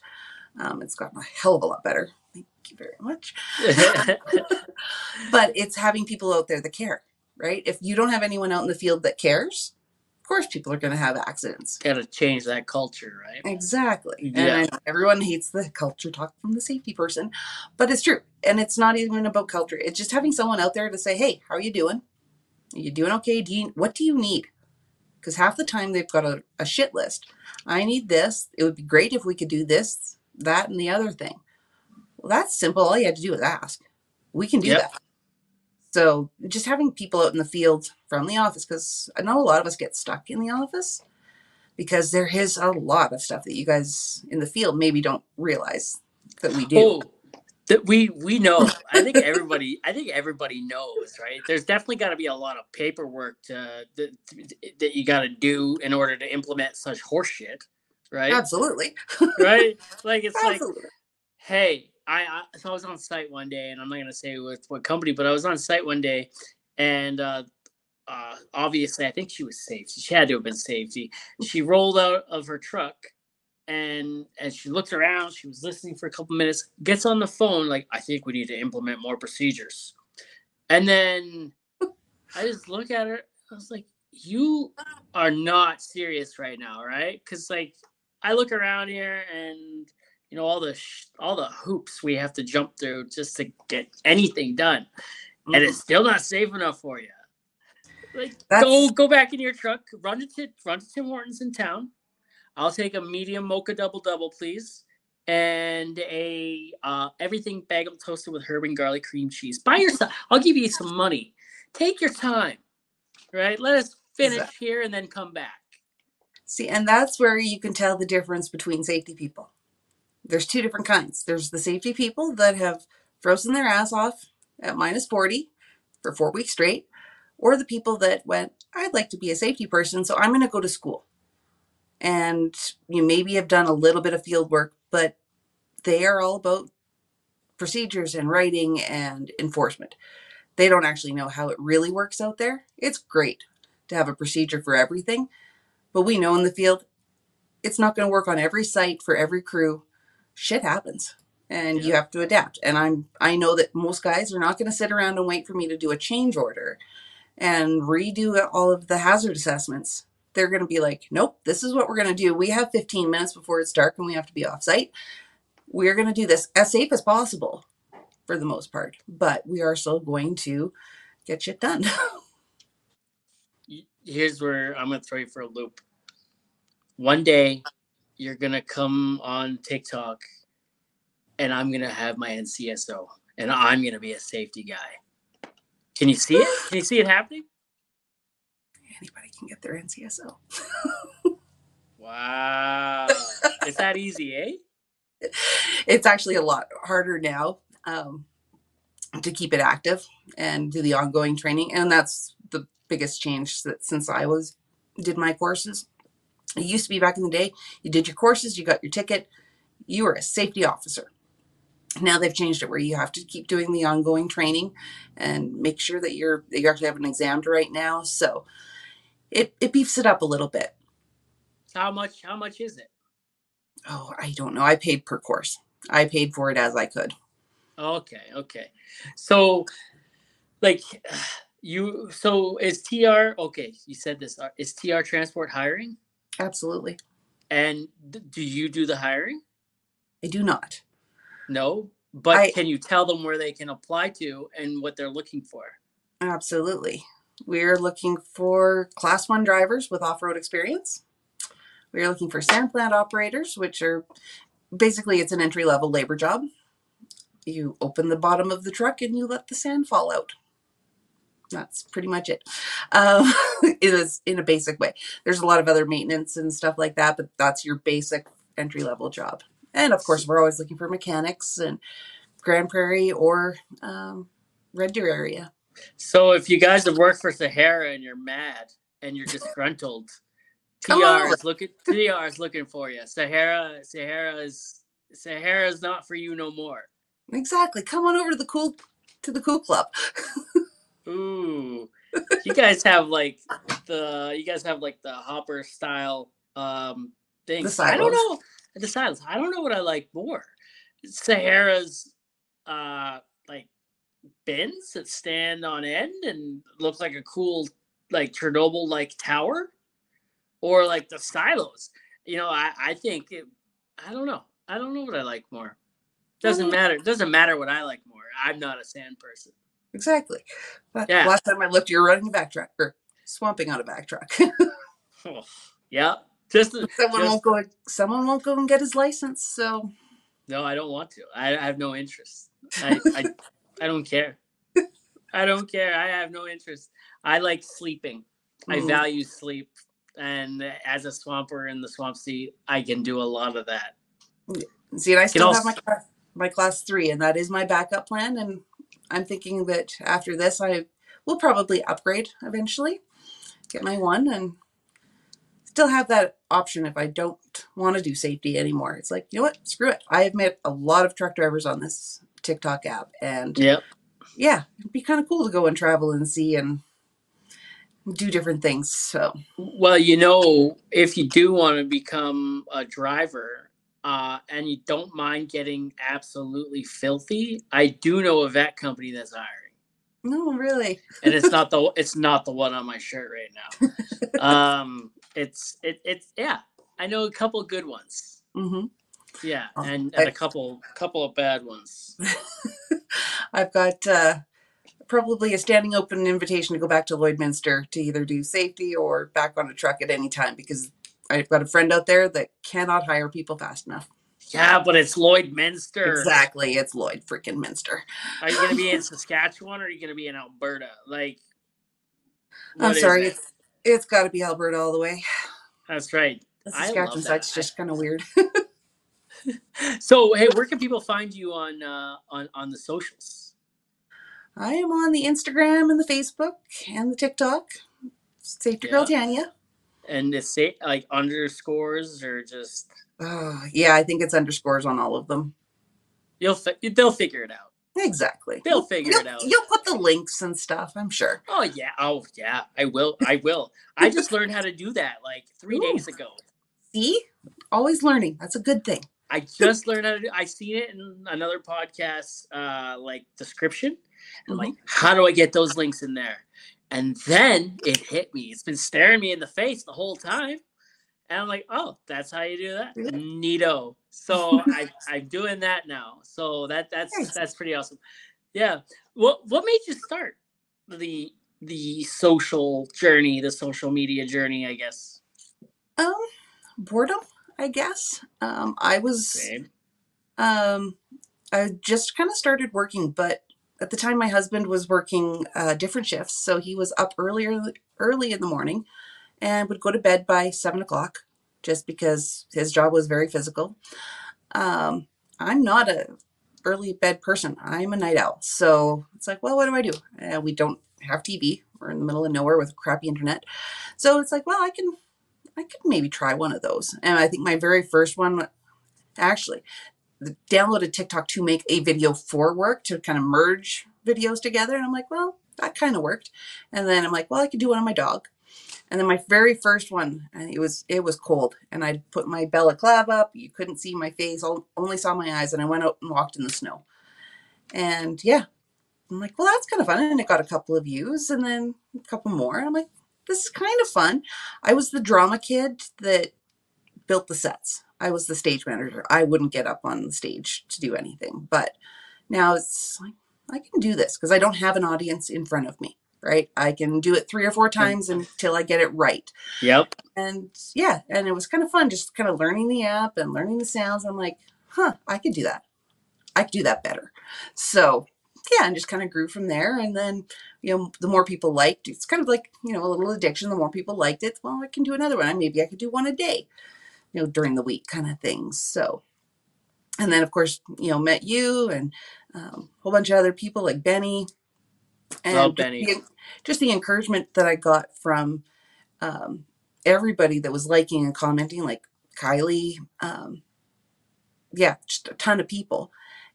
Um, it's gotten a hell of a lot better. Thank you very much. <laughs> <laughs> But it's having people out there that care, right? If you don't have anyone out in the field that cares, of course people are going to have accidents. gotta change that culture right Exactly. And Yeah. I everyone hates the culture talk from the safety person, but it's true. And it's not even about culture. It's just having someone out there to say, "Hey, how are you doing? Are you doing okay? Do you what do you need?" Because half the time they've got a, a shit list. I need this. It would be great if we could do this, that, and the other thing. Well, that's simple. All you had to do was ask. We can do Yep. that. So just having people out in the field from the office, because I know a lot of us get stuck in the office because there is a lot of stuff that you guys in the field maybe don't realize that we do. Oh, that we we know. I think everybody. I think everybody knows, right? There's definitely got to be a lot of paperwork to that, that you got to do in order to implement such horseshit, right? Absolutely. <laughs> right? Like it's like, hey, I, I so I was on site one day, and I'm not gonna say with what company, but I was on site one day, and uh, uh, obviously I think she was safety. She had to have been safety. She rolled out of her truck and and she looked around she was listening for a couple minutes gets on the phone like i think we need to implement more procedures and then i just look at her i was like you are not serious right now, right? Because like I look around here and you know all the sh- all the hoops we have to jump through just to get anything done, mm-hmm. and it's still not safe enough for you. Like That's... go go back in your truck, run to run to Tim Hortons in town. I'll take a medium mocha double double, please, and a uh, everything bagel toasted with herb and garlic cream cheese. Buy yourself. I'll give you some money. Take your time, right? Let us finish exactly. here and then come back. See, and that's where you can tell the difference between safety people. There's two different kinds. There's the safety people that have frozen their ass off at minus 40 for four weeks straight, or the people that went, I'd like to be a safety person, so I'm going to go to school. And you maybe have done a little bit of field work, but they are all about procedures and writing and enforcement. They don't actually know how it really works out there. It's great to have a procedure for everything, but we know in the field it's not going to work on every site for every crew. Shit happens and yeah. you have to adapt. And I'm I know that most guys are not going to sit around and wait for me to do a change order and redo all of the hazard assessments. They're going to be like, "Nope, this is what we're going to do. We have 15 minutes before it's dark and we have to be off site. We're going to do this as safe as possible for the most part, but we are still going to get shit done." <laughs> Here's where I'm going to throw you for a loop. One day you're going to come on TikTok and I'm gonna have my NCSO, and I'm gonna be a safety guy. Can you see it? Can you see it happening? Anybody can get their NCSO. <laughs> wow, it's that easy, eh? <laughs> It's actually a lot harder now um, to keep it active and do the ongoing training, and that's the biggest change that since I was did my courses. It used to be back in the day, you did your courses, you got your ticket, you were a safety officer. Now they've changed it where you have to keep doing the ongoing training and make sure that you're you actually have an exam to write now. So it it beefs it up a little bit. How much how much is it? Oh i don't know. I paid per course. I paid for it as i could. Okay okay. So like <sighs> you so is tr okay you said this uh, is tr transport hiring absolutely and do you do the hiring i do not no, but I, can you tell them where they can apply to and what they're looking for? Absolutely. We're looking for class one drivers with off road experience. We're looking for sand plant operators, which are basically it's an entry level labor job. You open the bottom of the truck and you let the sand fall out. That's pretty much it. Um, <laughs> it is in a basic way. There's a lot of other maintenance and stuff like that, but that's your basic entry level job. And of course, we're always looking for mechanics in Grande Prairie or um, Red Deer area. So if you guys have worked for Sahara and you're mad and you're disgruntled, <laughs> TR is looking TR is looking for you. Sahara Sahara is Sahara is not for you no more. Exactly. Come on over to the cool to the cool club. <laughs> Ooh. You guys have like the you guys have like the hopper style um things. I don't know the silence. I don't know what I like more. Sahara's uh like bins that stand on end and look like a cool like Chernobyl like tower, or like the silos. You know, I I think it. I don't know. I don't know what I like more. Doesn't matter. Doesn't matter what I like more. I'm not a sand person. Exactly. But yeah. last time I looked, you're running a vac truck or swamping on a vac truck. <laughs> oh, yeah. Just someone just, won't go. Someone won't go and get his license. So. No, I don't want to. I, I have no interest. <laughs> I, I I don't care. I don't care. I have no interest. I like sleeping. Mm. I value sleep, and as a swamper in the swamp seat, I can do a lot of that. See, and I still have my class, my class three, and that is my backup plan. And I'm thinking that after this, I will probably upgrade eventually, get my one, and still have that option if I don't want to do safety anymore. It's like, you know what? Screw it. I have met a lot of truck drivers on this TikTok app and yep. yeah, it'd be kind of cool to go and travel and see and do different things. So, well, you know, if you do want to become a driver uh, and you don't mind getting absolutely filthy, I do know a vet company that's hiring. No, really. and it's not <laughs> the it's not the one on my shirt right now. um, it's it it's yeah. I know a couple good ones. hmm Yeah, Oh, and, and a couple couple of bad ones. <laughs> I've got uh, probably a standing open invitation to go back to Lloydminster to either do safety or back on a truck at any time because I've got a friend out there that cannot hire people fast enough. Yeah, but it's Lloydminster. Exactly, it's Lloyd freaking Minster. Are you gonna be in <laughs> Saskatchewan or are you gonna be in Alberta? Like, I'm sorry, it? it's, it's got to be Alberta all the way. That's right. The Saskatchewan side's just kind of weird. <laughs> So, hey, where can people find you on uh, on on the socials? I am on the Instagram and the Facebook and the TikTok. Safety Girl Tanya. And it's say like underscores or just Oh, yeah, I think it's underscores on all of them. you'll fi- they'll figure it out. Exactly. They'll figure You'll, it out. you'll put the links and stuff, I'm sure. Oh yeah. Oh yeah. I will. I will. I <laughs> just learned how to do that like three Ooh. days ago. See? Always learning. That's a good thing. I just learned how to do. I seen it in another podcast, uh, like description. And I'm like, how do I get those links in there? And then it hit me. It's been staring me in the face the whole time. And I'm like, oh, that's how you do that. Yeah. Neato. So <laughs> I, I'm doing that now. So that that's Nice. that's pretty awesome. Yeah. What what made you start the the social journey, the social media journey? I guess. Um, boredom, I guess. Um, I was Same. um, I just kind of started working, but at the time my husband was working uh, different shifts, so he was up earlier early in the morning and would go to bed by seven o'clock, just because his job was very physical. Um, I'm not a early bed person. I'm a night owl, so it's like, well, what do I do? Uh, we don't have TV. We're in the middle of nowhere with crappy internet, so it's like, well, I can, I could maybe try one of those. And I think my very first one, actually, downloaded TikTok to make a video for work to kind of merge videos together. And I'm like, well, that kind of worked. And then I'm like, well, I could do one on my dog. And then my very first one, and it was it was cold, and I put my Bella balaclava up. You couldn't see my face, on- only saw my eyes, and I went out and walked in the snow. And yeah, I'm like, well, that's kind of fun. And it got a couple of views, and then a couple more. And I'm like, this is kind of fun. I was the drama kid that built the sets. I was the stage manager. I wouldn't get up on the stage to do anything. But now it's like, I can do this because I don't have an audience in front of me, right? I can do it three or four times until I get it right. Yep. And yeah, and it was kind of fun just kind of learning the app and learning the sounds. I'm like, huh, I could do that. I could do that better. So yeah, and just kind of grew from there. And then, you know, the more people liked, it's kind of like, you know, a little addiction. The more people liked it, well, I can do another one. Maybe I could do one a day, you know, during the week kind of things. So, and then of course, you know, met you and um, a whole bunch of other people like Benny. And Love Benny. the- just the encouragement that I got from um, everybody that was liking and commenting, like Kylie, um, yeah, just a ton of people.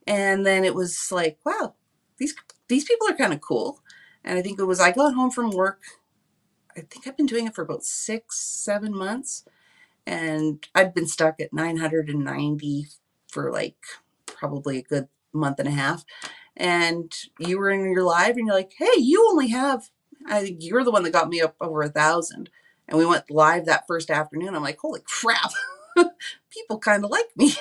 And then it was like, wow, these these people are kind of cool. And I think it was I got home from work. I think I've been doing it for about six, seven months, and I'd been stuck at 990 for like probably a good month and a half. And you were in your live, and you're like, "Hey, you only have." I think you're the one that got me up over a thousand, and we went live that first afternoon. I'm like, "Holy crap!" <laughs> People kind of like me.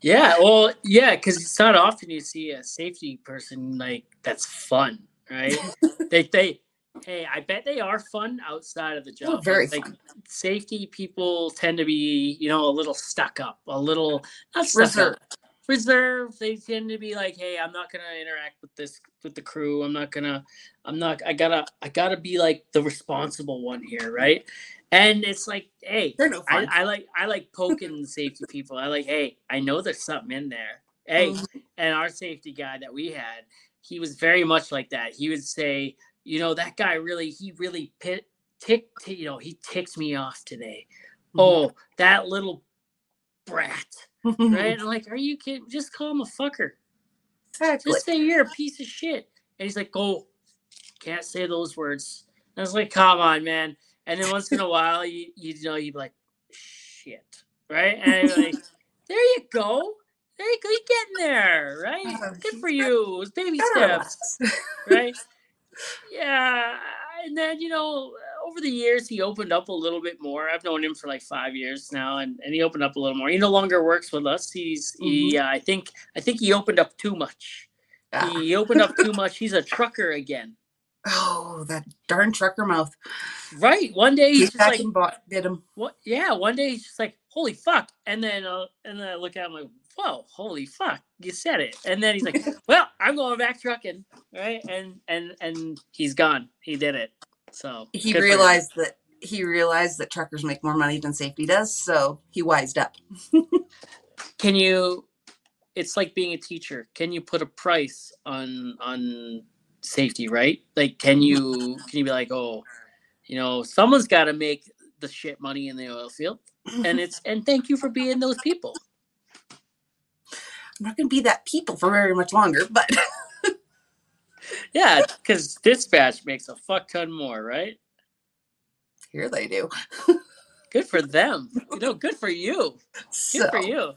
Yeah, well, yeah, because it's not often you see a safety person like that's fun, right? <laughs> they they hey, I bet they are fun outside of the job. Oh, very like, fun. Safety people tend to be, you know, a little stuck up, a little not Reserved. up, reserved. They tend to be like, hey, I'm not gonna interact with this with the crew. I'm not gonna, I'm not. I gotta, I gotta be like the responsible one here, right? And it's like, hey, They're no I, fun. I like I like poking safety people. I like, hey, I know there's something in there. Hey, Mhm. and our safety guy that we had, he was very much like that. He would say, you know, that guy really, he really pit, tick, you know, he ticks me off today. Mm-hmm. Oh, that little brat, <laughs> right? I'm like, are you kidding? Just call him a fucker. exactly. Just say you're a piece of shit. And he's like, oh, can't say those words. And I was like, come on, man. And then once in a while, you you know, you'd be like, shit, right? And like, there you go. hey, good getting there, right? Uh, Good for you. It was baby steps, <laughs> right? Yeah, and then you know, over the years, he opened up a little bit more. I've known him for like five years now, and, and he opened up a little more. He no longer works with us. He's he. Uh, I think I think he opened up too much. Ah. He opened up too <laughs> much. He's a trucker again. Oh, that darn trucker mouth. Right. One day he's He's just like, bought, bit him. what? Yeah. One day he's just like, holy fuck. And then, uh, and then I look at him like, whoa, holy fuck, you said it. And then he's like, <laughs> well, I'm going back trucking, right? And and and he's gone. He did it. So He good for him. realized that he realized that truckers make more money than safety does, so he wised up. <laughs> Can you? It's like being a teacher. Can you put a price on on safety? Right? Like, can you can you be like, oh, you know, someone's got to make the shit money in the oil field, and it's <laughs> and thank you for being those people. I'm not going to be that people for very much longer, but <laughs> Yeah, because dispatch makes a fuck ton more, right? here they do. Good for them. <laughs> You know, good for you. Good So, for you.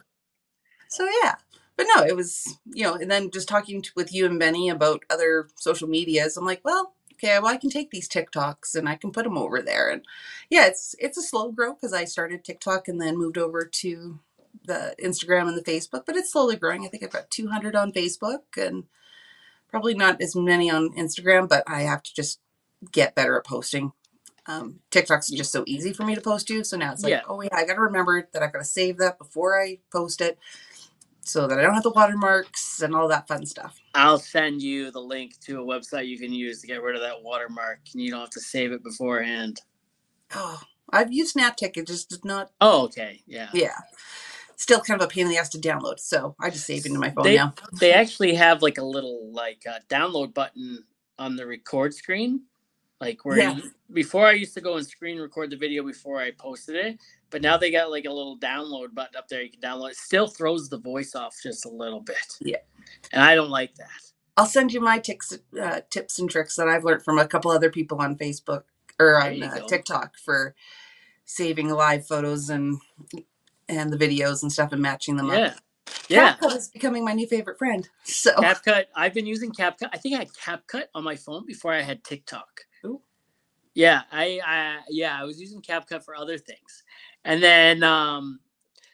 so yeah. But no, it was, you know, and then just talking to, with you and Benny about other social medias, I'm like, well, okay, well, I can take these TikToks and I can put them over there. And yeah, it's it's a slow grow because I started TikTok and then moved over to the Instagram and the Facebook, but it's slowly growing. I think I've got 200 on Facebook and probably not as many on Instagram, but I have to just get better at posting. Um, TikTok's just so easy for me to post to, so now it's like, Yeah. oh yeah, I got to remember that I got to save that before I post it, so that I don't have the watermarks and all that fun stuff. I'll send you the link to a website you can use to get rid of that watermark, and you don't have to save it beforehand. Oh, I've used SnapTik, it just did not. Oh, okay, yeah. Yeah, still kind of a pain in the ass to download, so I just save it into my phone They- now. They actually have like a little like uh, download button on the record screen, like where Yeah. you, before I used to go and screen record the video before I posted it, but now they got like a little download button up there you can download. It still throws the voice off just a little bit. Yeah. and I don't like that. I'll send you my tics, uh, tips and tricks that I've learned from a couple other people on Facebook or on uh. TikTok for saving live photos and and the videos and stuff and matching them up. Yeah, yeah. CapCut is becoming my new favorite friend. <laughs> So CapCut. I've been using CapCut. I think I had CapCut on my phone before I had TikTok. Ooh. Yeah, I, I yeah, I was using CapCut for other things, and then um,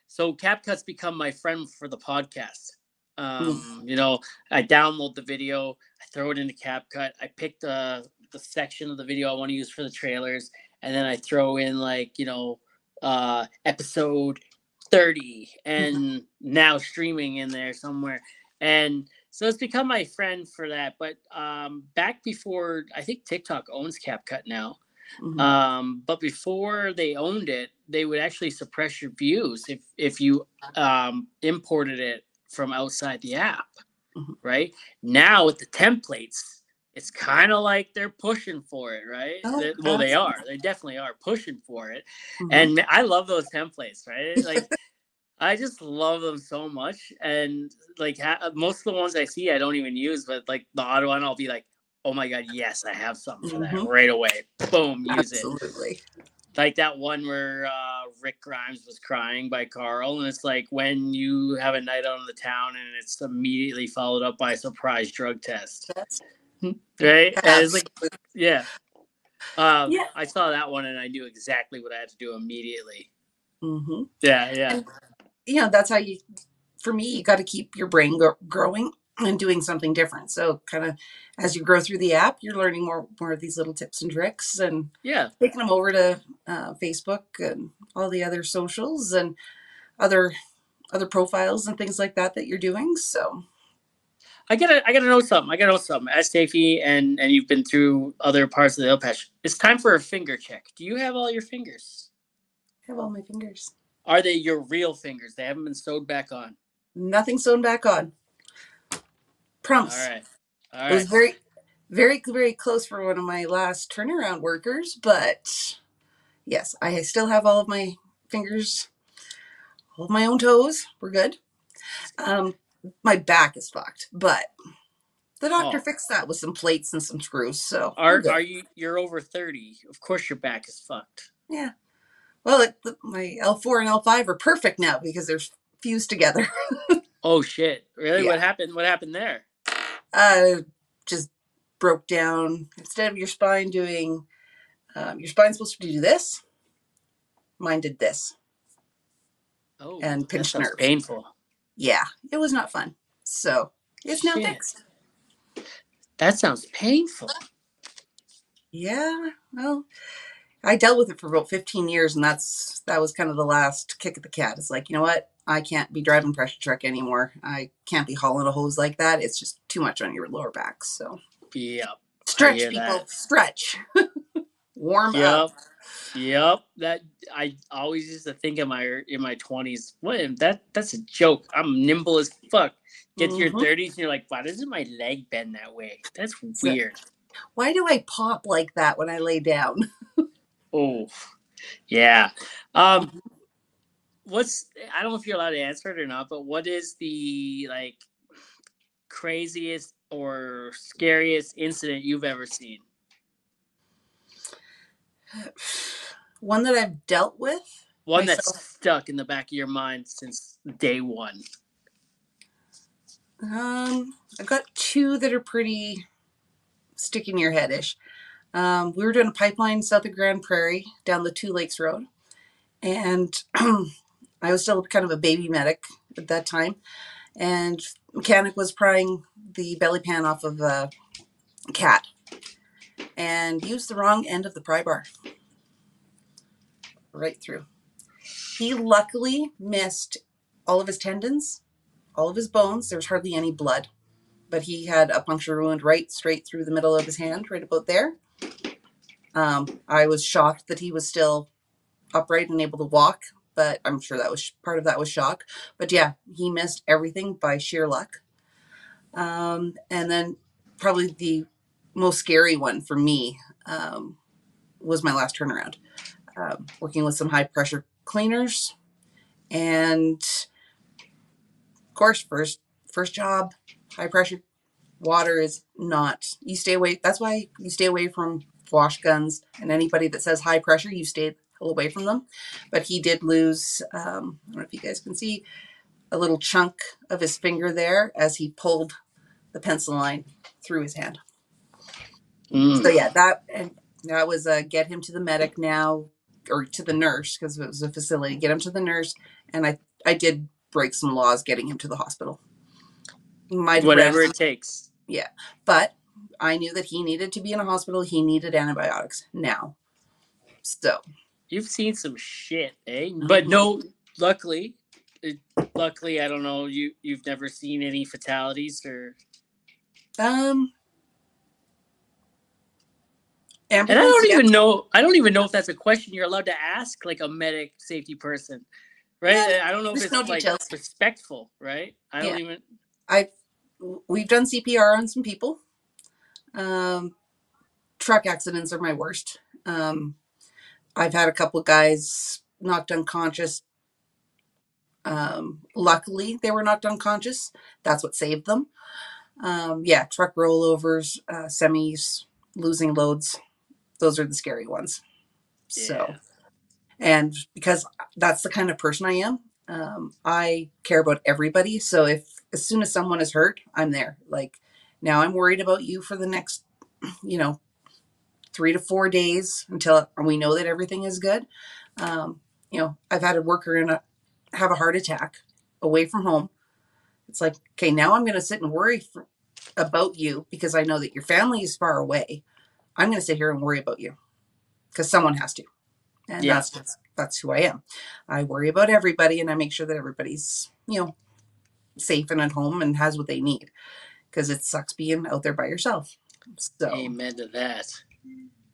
so CapCut's become my friend for the podcast. Um, you know, I download the video, I throw it into CapCut, I pick the the section of the video I want to use for the trailers, and then I throw in like you know, uh, episode thirty, and now streaming in there somewhere, and so it's become my friend for that. But um, back before, I think TikTok owns CapCut now. mhm. Um, but before they owned it, they would actually suppress your views if if you um, imported it from outside the app. Mhm. Right now with the templates, it's kind of like they're pushing for it, right? Oh, They- well, they are. They definitely are pushing for it, Mhm. and I love those templates, right? Like. <laughs> I just love them so much, and like ha- most of the ones I see, I don't even use. But like the odd one, I'll be like, "Oh my god, yes, I have something for that Mhm. right away." Boom, use it absolutely. like that one where uh, Rick Grimes was crying by Carl, and it's like when you have a night out in the town, and it's immediately followed up by a surprise drug test, That's right? And it's like, yeah, um, Yeah. I saw that one, and I knew exactly what I had to do immediately. Mm-hmm. Yeah, yeah, And- you know that's how you for me you got to keep your brain go- growing and doing something different so kind of as you grow through the app you're learning more more of these little tips and tricks and yeah. taking them over to uh, facebook and all the other socials and other other profiles and things like that that you're doing so I gotta, I gotta know something. I gotta know something. As Steffi and and you've been through other parts of the oil patch. It's time for a finger check. Do you have all your fingers? I have all my fingers Are they your real fingers? They haven't been sewed back on. nothing sewn back on promise All right. All it was very very very close for one of my last turnaround workers but yes i still have all of my fingers all of my own toes we're good um my back is fucked but the doctor Oh. fixed that with some plates and some screws so we're Are you? You're over thirty. Of course, your back is fucked. yeah well it, the, my l4 and l5 are perfect now because they're fused together <laughs> Oh shit! Really? Yeah. What happened? What happened there? Uh, just broke down. Instead of your spine doing, um, your spine's supposed to do this. Mine did this. Oh, And pinched nerve. painful. Yeah, it was not fun. So it's now Shit. fixed. That sounds painful. Yeah, well, I dealt with it for about 15 years, and that's that was kind of the last kick at the cat. It's like, you know what? I can't be driving pressure truck anymore. I can't be hauling a hose like that. It's just too much on your lower back. So yeah, stretch, people, that. stretch, <laughs> warm Yep. up. Yep. That I always used to think in my in my twenties. What that that's a joke. I'm nimble as fuck. Get to your Mhm. thirties and you're like, why doesn't my leg bend that way? That's weird. Why do I pop like that when I lay down? <laughs> Oh, yeah. Um, what's I don't know if you're allowed to answer it or not, but what is the like craziest or scariest incident you've ever seen? One that I've dealt with. One that's stuck in the back of your mind since day one. Um, I've got two that are pretty stick in your head ish. Um, we were doing a pipeline south of Grande Prairie down the Two Lakes Road, and <clears throat> I was still kind of a baby medic at that time. And mechanic was prying the belly pan off of a cat and used the wrong end of the pry bar right through. He luckily missed all of his tendons, all of his bones. There was hardly any blood, but he had a puncture wound right straight through the middle of his hand, right about there. Um, I was shocked that he was still upright and able to walk, but I'm sure that was part of that was shock. But yeah, he missed everything by sheer luck. Um, and then probably the most scary one for me um, was my last turnaround, um, working with some high pressure cleaners, and of course, first first job, high pressure water is not. You stay away. That's why you stay away from wash guns and anybody that says high pressure. You stay away from them. But he did lose. Um, I don't know if you guys can see a little chunk of his finger there as he pulled the pencil line through his hand. Mm. So yeah, that and that was uh, get him to the medic now or to the nurse because it was a facility. Get him to the nurse, and I I did break some laws getting him to the hospital. My Whatever ran- it takes. Yeah, but I knew that he needed to be in a hospital. He needed antibiotics now. So You've seen some shit, eh? But no, luckily, it, luckily, I don't know. You you've never seen any fatalities or um. And I don't even know. I don't even know if that's a question you're allowed to ask, like a medic safety person, right? Yeah, I don't know if it's no like details. respectful, right? I don't Yeah. even. I we've done CPR on some people. Um, truck accidents are my worst. Um, I've had a couple guys knocked unconscious. Um, luckily, they were knocked unconscious. That's what saved them. Um, yeah, truck rollovers, uh, semis, losing loads. Those are the scary ones. So and because that's the kind of person I am, um, I care about everybody. So if as soon as someone is hurt, I'm there. Like now, I'm worried about you for the next, you know, three to four days until we know that everything is good. Um, you know, I've had a worker in a have a heart attack away from home. It's like, okay, now I'm going to sit and worry for, about you because I know that your family is far away. I'm going to sit here and worry about you because someone has to and Yeah. that's just, that's who I am. I worry about everybody, and I make sure that everybody's you know safe and at home and has what they need, because it sucks being out there by yourself. So, Amen to that.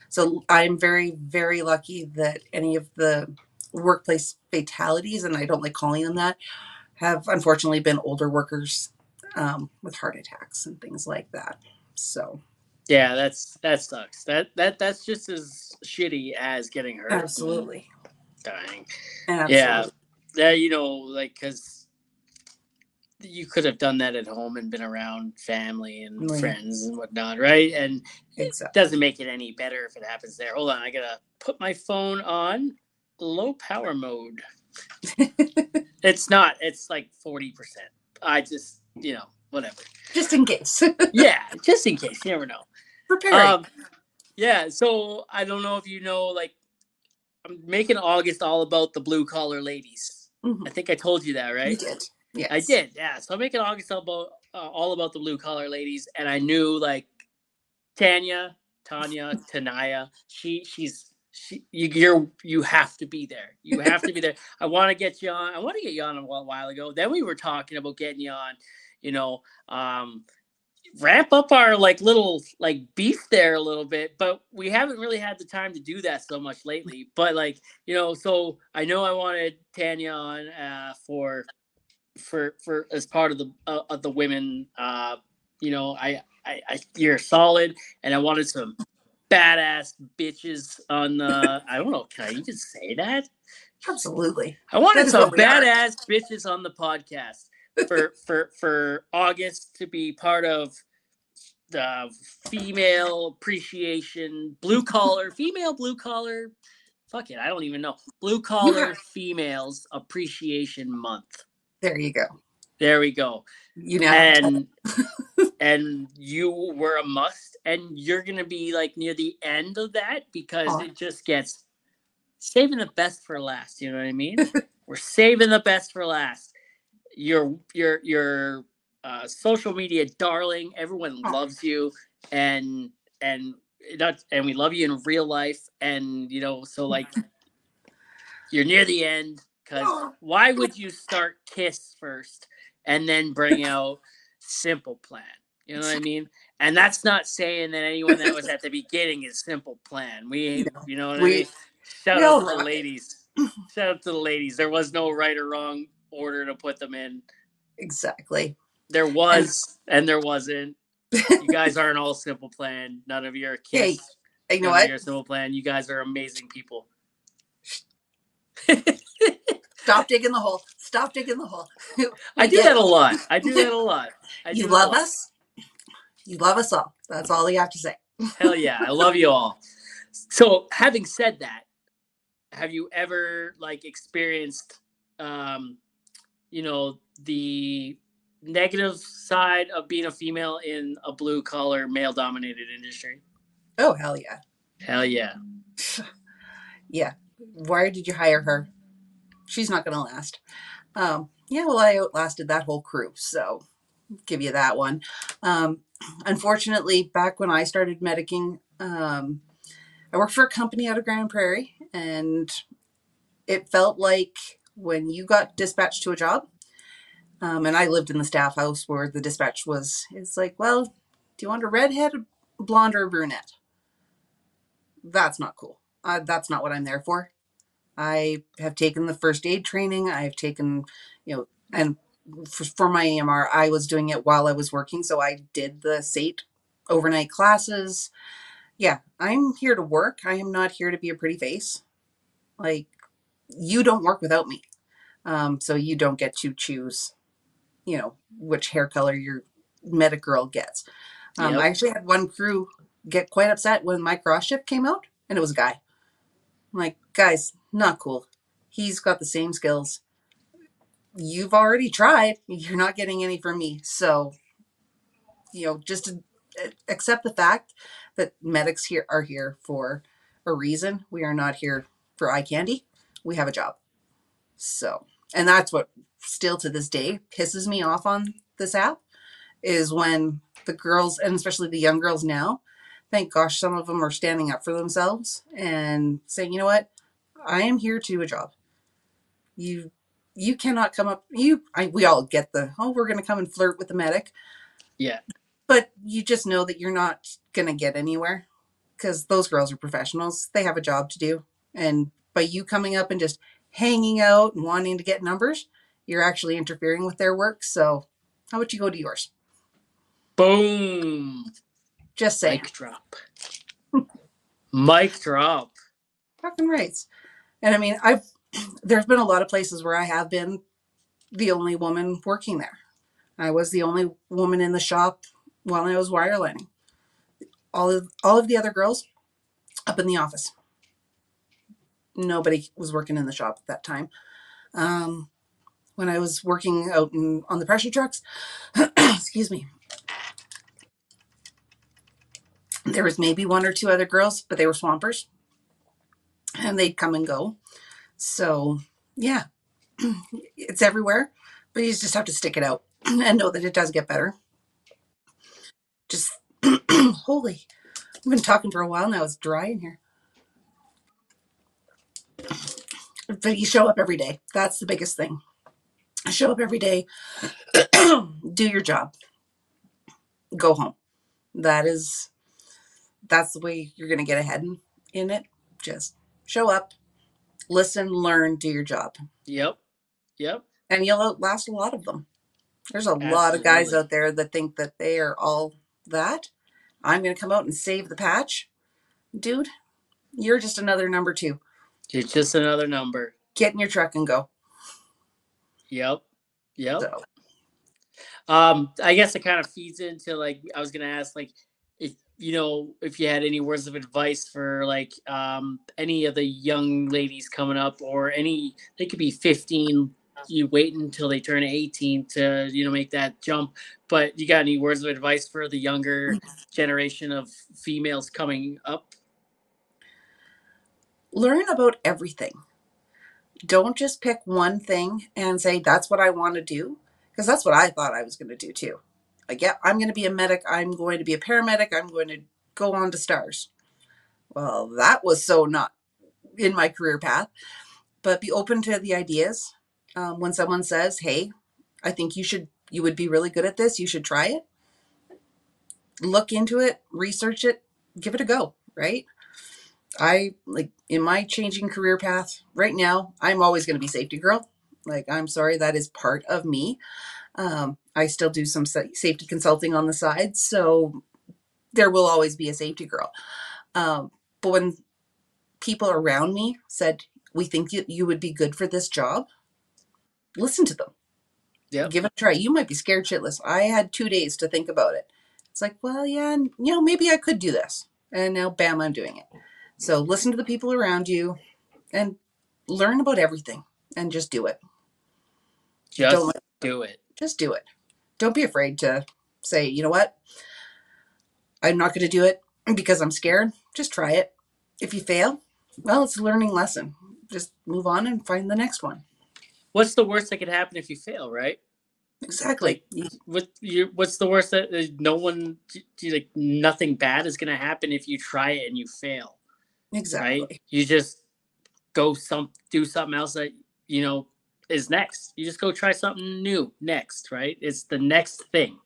so I'm very very lucky that any of the workplace fatalities, and I don't like calling them that, have unfortunately been older workers um, with heart attacks and things like that. So Yeah, that's that sucks. That that that's just as shitty as getting hurt. absolutely, dying. absolutely. Yeah, that you know, like because you could have done that at home and been around family and Right. friends and whatnot, right? And it doesn't make it any better if it happens there. Hold on, I gotta put my phone on low power mode. <laughs> It's not. It's like forty percent I just, you know, whatever. Just in case. <laughs> Yeah, just in case. You never know. Preparing. Um, yeah. So I don't know if you know, like, I'm making August all about the blue collar ladies. Mhm. I think I told you that, right? You did. Yes. I did, yeah. So I'm making August all about uh, all about the blue collar ladies, and I knew like Tanya, Tanya, <laughs> Tanaya. She she's she you you're you have to be there. You have to be there. <laughs> I want to get you on. I want to get you on a while, while ago. Then we were talking about getting you on. You know, um, ramp up our like little like beef there a little bit, but we haven't really had the time to do that so much lately. But like you know, so I know I wanted Tanya on uh, for for for as part of the uh, of the women. Uh, you know, I, I I you're solid, and I wanted some badass bitches on the. I don't know. Can I even say that? Absolutely. I wanted some badass bitches on the podcast for for for August to be part of the female appreciation blue collar female blue collar fuck it I don't even know blue collar females appreciation month. There you go. There we go. You know. And <laughs> and you were a must and you're going to be like near the end of that because Aw. it just gets saving the best for last, you know what I mean? <laughs> We're saving the best for last. Your your your uh, social media darling, everyone loves you and and not and we love you in real life. And you know so like you're near the end because <gasps> why would you start kiss first and then bring out simple plan? You know what i <laughs> mean? And that's not saying that anyone that was at the beginning is simple plan. We <laughs> you know what We- i mean? Shout out to the ladies. <laughs> Shout out to the ladies. There was no right or wrong order to put them in exactly. there was and there wasn't you guys aren't all simple plan none of you are Hey, You know none of what? you simple plan you guys are amazing people <laughs> Stop digging the hole. Stop digging the hole. <laughs> I do that a lot. I do that a <laughs> lot. I You love lot. us. You love us all. That's all you have to say. Hell yeah, I love you all. So, having said that, have you ever like experienced, um, you know, the negative side of being a female in a blue collar, male dominated industry? Oh hell yeah. Hell yeah. <sighs> Yeah. Why did you hire her? She's not gonna last. Um, yeah, well I outlasted that whole crew, so give you that one. Um, <clears throat> unfortunately, back when I started medicing, um, I worked for a company out of Grande Prairie, and it felt like when you got dispatched to a job, um, and I lived in the staff house where the dispatch was, it's like, well, do you want a redhead, a blonde, or a brunette? That's not cool. Uh, that's not what I'm there for. I have taken the first aid training. I have taken, you know, and for, for my AMR, I was doing it while I was working. So I did the SAIT overnight classes. Yeah, I'm here to work. I am not here to be a pretty face. Like, you don't work without me. Um, so you don't get to choose, you know, which hair color your medic girl gets. Um, Yep. I actually had one crew get quite upset when my cross shift came out, and it was a guy. I'm like, guys, not cool. He's got the same skills. You've already tried. You're not getting any from me. So, you know, just to uh, accept the fact that medics here are here for a reason. We are not here for eye candy. We have a job. So, and that's what still to this day pisses me off on this app is when the girls and especially the young girls now thank gosh some of them are standing up for themselves and saying you know what i am here to do a job you you cannot come up you I, we all get the oh we're going to come and flirt with the medic Yeah. but you just know that you're not going to get anywhere because those girls are professionals they have a job to do and by you coming up and just hanging out and wanting to get numbers you're actually interfering with their work so how about you go to yours Boom. just saying Mic drop. <laughs> Mic drop. fucking rights. And I mean, I've there's been a lot of places where I have been the only woman working there. I was the only woman in the shop while I was wirelining. All of all of the other girls up in the office. Nobody was working in the shop at that time. Um, when I was working out in, on the pressure trucks. <clears throat> Excuse me. There was maybe one or two other girls, but they were swampers, and they'd come and go. So yeah, <clears throat> it's everywhere, but you just have to stick it out <clears throat> and know that it does get better. Just holy, I've been talking for a while now. It's dry in here. But you show up every day. That's the biggest thing. Show up every day, <clears throat> do your job, go home. That is, that's the way you're going to get ahead in, in it. Just show up, listen, learn, do your job. Yep. Yep. And you'll outlast a lot of them. There's a lot of guys out there that think that they are all that. I'm going to come out and save the patch. Dude, you're just another number two. It's just another number. Get in your truck and go. Yep. Yep. So, Um, I guess it kind of feeds into like I was gonna ask like if you know if you had any words of advice for like um any of the young ladies coming up or any they could be 15 you wait until they turn 18 to you know make that jump but you got any words of advice for the younger generation of females coming up learn about everything. Don't just pick one thing and say, that's what I want to do. Because that's what I thought I was going to do too. Like, yeah, I'm going to be a medic. I'm going to be a paramedic. I'm going to go on to stars. Well, that was so not in my career path. But be open to the ideas. Um, when someone says, hey, I think you should, you would be really good at this, you should try it. Look into it, research it, give it a go, right? I like in my changing career path right now, I'm always going to be safety girl. Like, I'm sorry, that is part of me. Um, I still do some sa- safety consulting on the side, so there will always be a safety girl. Um, but when people around me said, We think you, you would be good for this job, listen to them. Yep. Give it a try. You might be scared shitless. I had two days to think about it. It's like, well, yeah, you know, maybe I could do this. And now, bam, I'm doing it. So listen to the people around you and learn about everything and just do it. just Don't let- do it Just do it. Don't be afraid to say, you know what? I'm not going to do it because I'm scared. Just try it. If you fail, well, it's a learning lesson. Just move on and find the next one. what's the worst that could happen if you fail right Exactly. What you what's the worst that uh, no one like nothing bad is gonna happen if you try it and you fail Exactly. right you just go some do something else that you know is next. You just go try something new next right? It's the next thing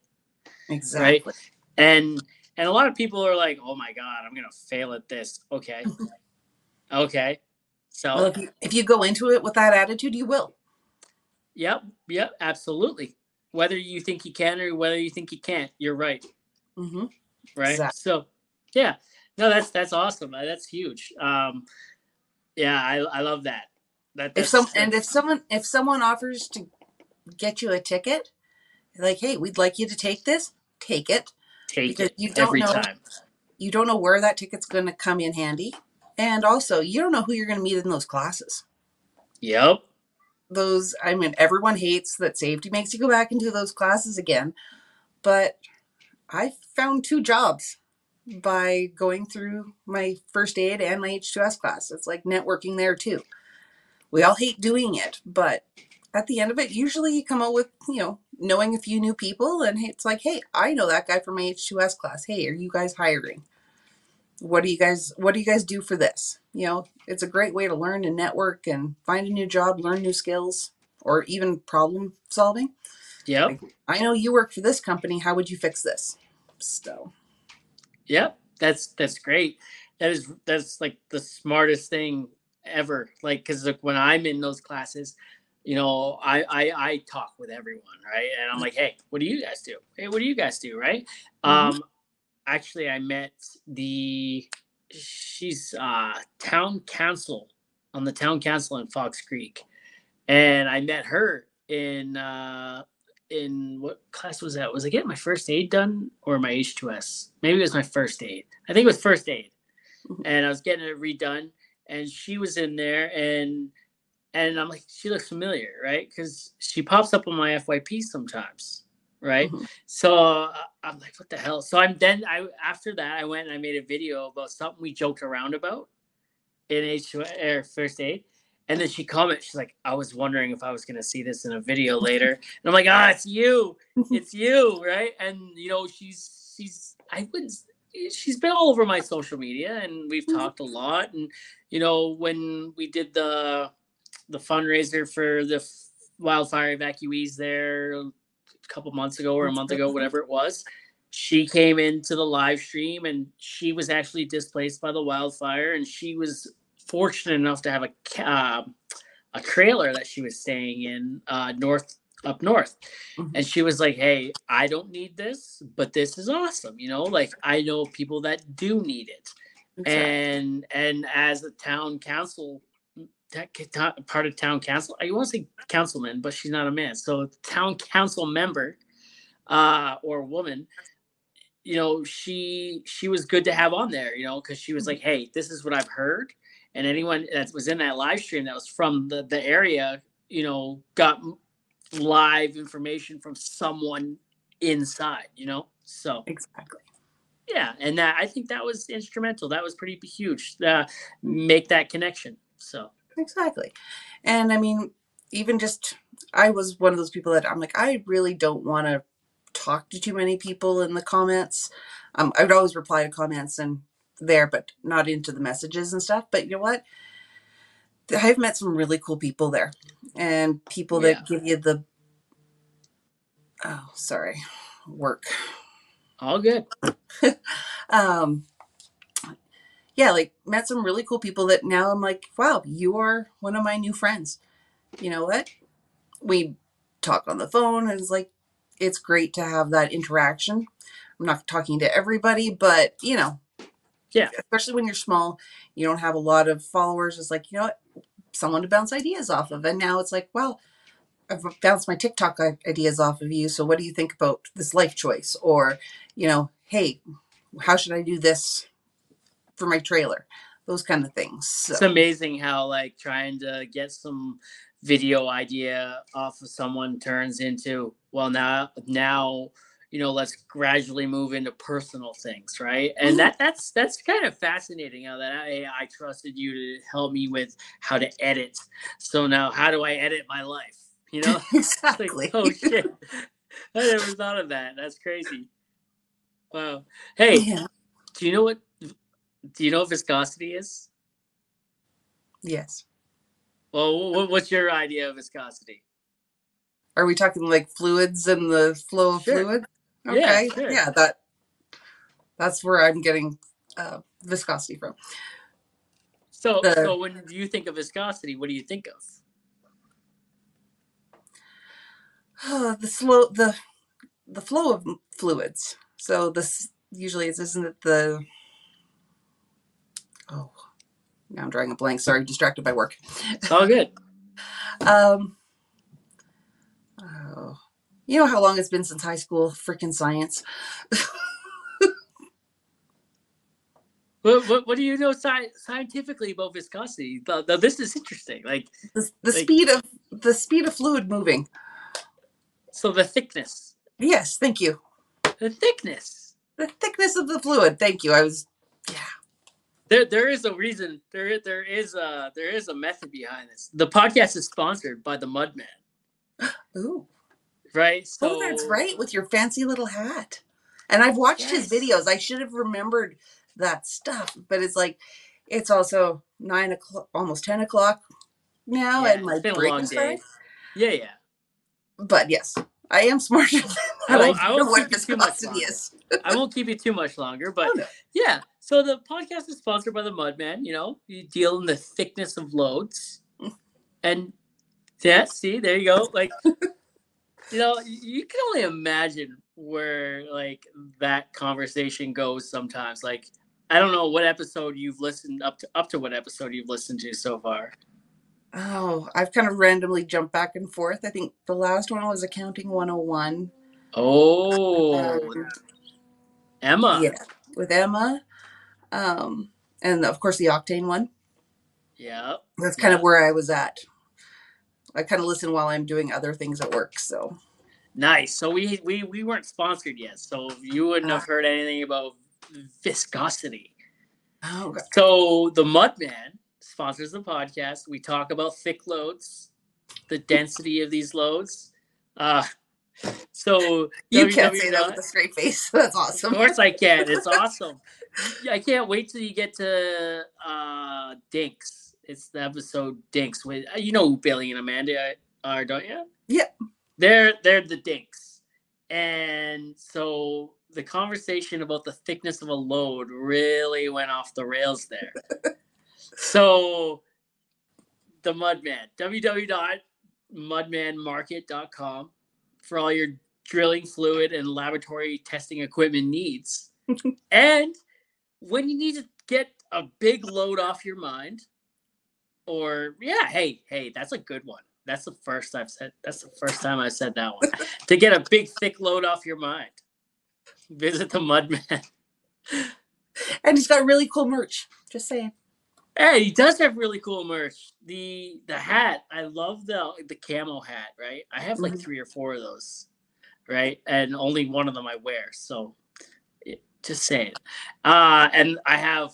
Exactly. and and a lot of people are like oh my god i'm gonna fail at this. Okay. <laughs> Okay. So Well, if you, if you go into it with that attitude, you will. yep yep absolutely. Whether you think you can or whether you think you can't you're right. Hmm right? Exactly. so yeah no that's that's awesome. Uh, that's huge. Um yeah i i love that. That If some and if someone if someone offers to get you a ticket, like, hey, we'd like you to take this, take it. take because it you don't every know- time. You don't know where that ticket's going to come in handy, and also you don't know who you're going to meet in those classes. yep. Those, I mean, everyone hates that safety makes you go back into those classes again, but I found two jobs by going through my first aid and my H2S class. It's like networking there too. We all hate doing it, but at the end of it, usually you come out with, you know, knowing a few new people and it's like, hey, I know that guy from my H2S class. Hey, are you guys hiring? What do you guys what do you guys do for this? You know, it's a great way to learn and network and find a new job, learn new skills, or even problem solving. yep I know you work for this company. How would you fix this? So, Yep, that's that's great. That is that's like the smartest thing ever. Like, cause like when I'm in those classes, you know, I I I talk with everyone, right? And I'm like, hey, what do you guys do? Hey, what do you guys do? Right? Mhm. Um, actually, I met the she's uh town council on the town council in Fox Creek, and I met her in uh in what class was that? Was I getting my first aid done or my H2S? Maybe it was my first aid. I think it was first aid. Mhm. And I was getting it redone and she was in there and and I'm like, she looks familiar, right? Because she pops up on my FYP sometimes, right? Mhm. So uh, I'm like, what the hell? So I'm then I after that I went and I made a video about something we joked around about in H Air First Aid. And then she comments, she's like, I was wondering if I was gonna see this in a video later. And I'm like, ah, it's you. It's you, right? And you know, she's she's I wouldn't she's been all over my social media and we've Mhm. talked a lot. And you know, when we did the the fundraiser for the wildfire evacuees there a couple months ago or a month ago, whatever it was, she came into the live stream and she was actually displaced by the wildfire and she was fortunate enough to have a um, a trailer that she was staying in uh, north up north. Mhm. and she was like hey i don't need this but this is awesome you know? Like i know people that do need it. And and as a town council that part of town council i want to say councilman but she's not a man. So town council member uh or woman you know she she was good to have on there you know because she was like hey this is what i've heard and anyone that was in that live stream that was from the the area you know got live information from someone inside you know so exactly. yeah, and that I think that was instrumental. That was pretty huge. Uh, make that connection. So Exactly. And I mean, even just, I was one of those people that I'm like, I really don't want to talk to too many people in the comments. Um, I would always reply to comments and there, but not into the messages and stuff. But you know what? I've met some really cool people there and people Yeah. that give you the, oh, sorry, work. all good. <laughs> um yeah like met some really cool people that now i'm like wow you are one of my new friends you know what we talk on the phone and it's like it's great to have that interaction i'm not talking to everybody but you know Yeah. especially when you're small you don't have a lot of followers it's like you know what someone to bounce ideas off of and now it's like well I've bounced my TikTok i- ideas off of you. So what do you think about this life choice? Or, you know, hey, how should I do this for my trailer? Those kind of things. So, It's amazing how like trying to get some video idea off of someone turns into well now now you know let's gradually move into personal things right? And mm-hmm. that that's that's kind of fascinating how that I, I trusted you to help me with how to edit. So now how do i edit my life? You know? <laughs> It's like, exactly. oh shit. I never thought of that. That's crazy. Wow. Hey Yeah. do you know what do you know what viscosity is? Yes. well what's your idea of viscosity? Are we talking like fluids and the flow of Sure. Fluid? Yeah, Okay. sure. Yeah, that that's where I'm getting uh, viscosity from. So, The- so when you think of viscosity, what do you think of? Uh, <sighs> the slow the the flow of fluids. So this usually is isn't it the oh now I'm drawing a blank. Sorry, distracted by work. It's all good. <laughs> Um, oh, you know how long it's been since high school? Freaking science. What, what, what do you know sci- scientifically about viscosity? This is interesting. Like, The, the Like- speed of the speed of fluid moving. so the thickness, Yes, thank you. the thickness. The thickness of the fluid. Thank you. I was yeah. There, there is a reason. There, there is a, there is a method behind this. The podcast is sponsored by the Mudman, <gasps> Ooh. Right? So oh, that's right, with your fancy little hat. And I've watched his videos. I should have remembered that stuff. But it's like it's also nine o'clock almost ten o'clock now Yeah, and my it's been a break long is. Yeah, yeah. But yes, I am smarter <laughs> than I that. I, won't- I know what keep you too much viscosity longer. is. I won't keep you too much longer, but Oh, no. yeah. So the podcast is sponsored by the Mudman. You know, you deal in the thickness of loads, mm. and yeah, see, there you go. Like, you know, you can only imagine where like that conversation goes sometimes. Like, I don't know what episode you've listened up to up to what episode you've listened to so far. Oh, I've kind of randomly jumped back and forth. I think the last one was accounting 101. Oh, Um, Emma. yeah, with Emma. Um, and of course the octane one. Yeah. That's kind of where I was at. I kind of listen while I'm doing other things at work. So Nice. So we we we weren't sponsored yet, so you wouldn't have heard anything about viscosity. oh, okay. So the Mudman sponsors the podcast. We talk about thick loads, the density of these loads. Uh, so you can't say that with a straight face. <laughs> That's awesome. Of course I can. It's <laughs> awesome. I can't wait till you get to uh Dinks. It's the episode Dinks with uh, you know who Billy and Amanda are, don't you? Yeah. They're they're the Dinks. And so the conversation about the thickness of a load really went off the rails there. <laughs> so the Mudman, www.mudmanmarket.com for all your drilling fluid and laboratory testing equipment needs. <laughs> and when you need to get a big load off your mind, or yeah, hey, hey, that's a good one. That's the first I've said. That's the first time I said that one. <laughs> to get a big thick load off your mind, visit the Mudman. <laughs> And he's got really cool merch. Just saying. Hey, he does have really cool merch. The the hat, I love the the camo hat. Right, I have like Mhm. three or four of those. Right, and only one of them I wear. So, just saying. Uh, and I have.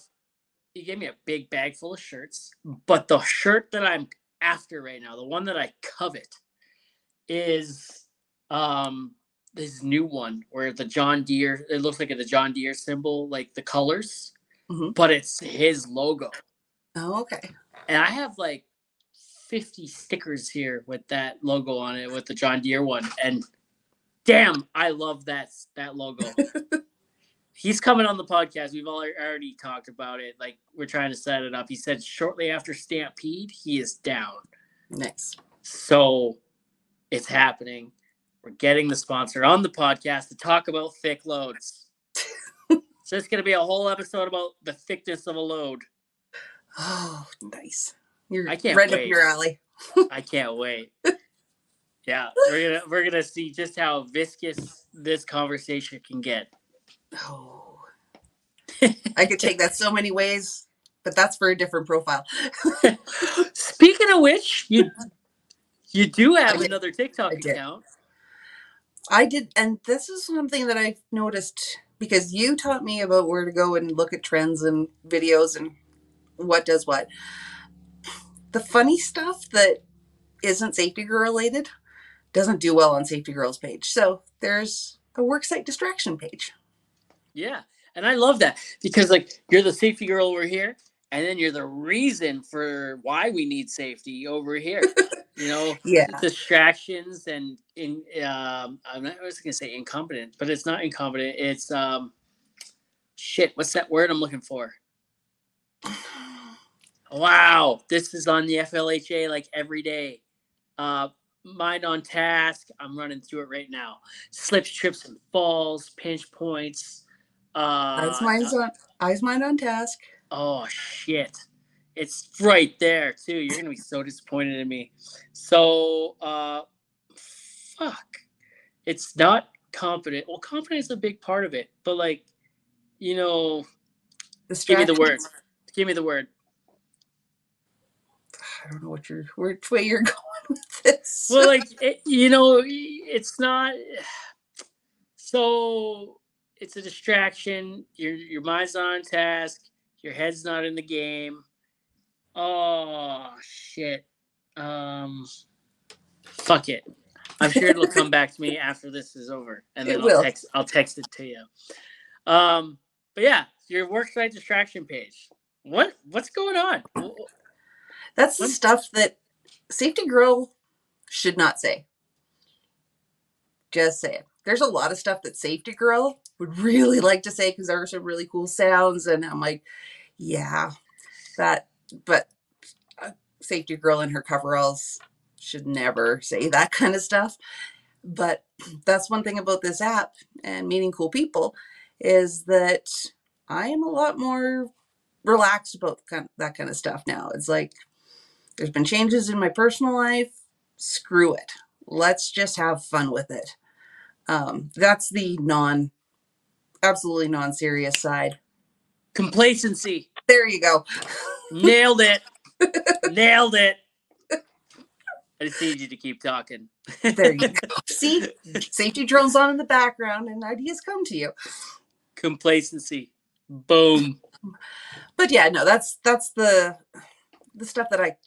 He gave me a big bag full of shirts, but the shirt that I'm after right now, the one that I covet, is um this new one where the John Deere. It looks like the John Deere symbol, like the colors, Mhm. but it's his logo Oh, okay. and I have like 50 stickers here with that logo on it with the John Deere one and damn I love that that logo. <laughs> He's coming on the podcast. We've all already talked about it. Like we're trying to set it up. He said shortly after Stampede, he is down. Nice. So it's happening. We're getting the sponsor on the podcast to talk about thick loads. <laughs> so it's going to be a whole episode about the thickness of a load. Oh, nice. You're I can't right up your alley. <laughs> I can't wait. Yeah, we're gonna we're gonna see just how viscous this conversation can get. Oh. I could take that so many ways, but that's for a different profile. <laughs> Speaking of which, you you do have another TikTok I account. I did, and this is something that I've noticed because you taught me about where to go and look at trends and videos and what does what. The funny stuff that isn't safety girl related doesn't do well on safety girl's page. So there's a worksite distraction page. Yeah, and I love that because like you're the safety girl over here, and then you're the reason for why we need safety over here. you know, <laughs> Yeah. distractions and in um I'm not I was gonna say incompetent, but it's not incompetent. It's um shit, what's that word I'm looking for? Wow, this is on the FLHA like every day. Uh mind on task. I'm running through it right now. Slips, trips, and falls, pinch points. Uh eyes, minds on eyes, mind on task. Oh shit. It's right there too. You're gonna be so disappointed in me. So uh fuck. It's not confident. Well, confidence is a big part of it, but like, you know, give me the word. Give me the word. I don't know what you're which way you're <laughs> going with this. Well, like it, you know, it's not <sighs> so it's a distraction. Your your mind's not on task. Your head's not in the game. Oh shit. Um fuck it. I'm sure it'll come back to me <laughs> after this is over. And then It I'll will. text I'll text it to you. Um but yeah, your worksite distraction page. What what's going on? That's the stuff that safety girl should not say. Just say it. There's a lot of stuff that safety girl would really like to say because there are some really cool sounds, and I'm like, yeah, that. But uh, safety girl in her coveralls should never say that kind of stuff. But that's one thing about this app and meeting cool people is that I am a lot more relaxed about that kind of stuff now. It's like there's been changes in my personal life. Screw it. Let's just have fun with it. Um, that's the non, absolutely non serious side. Complacency. There you go. Nailed it. <laughs> Nailed it. I just need you to keep talking. There you <laughs> go. See, safety drones on in the background, and ideas come to you. Complacency. Boom. But yeah, no, that's that's the the stuff that I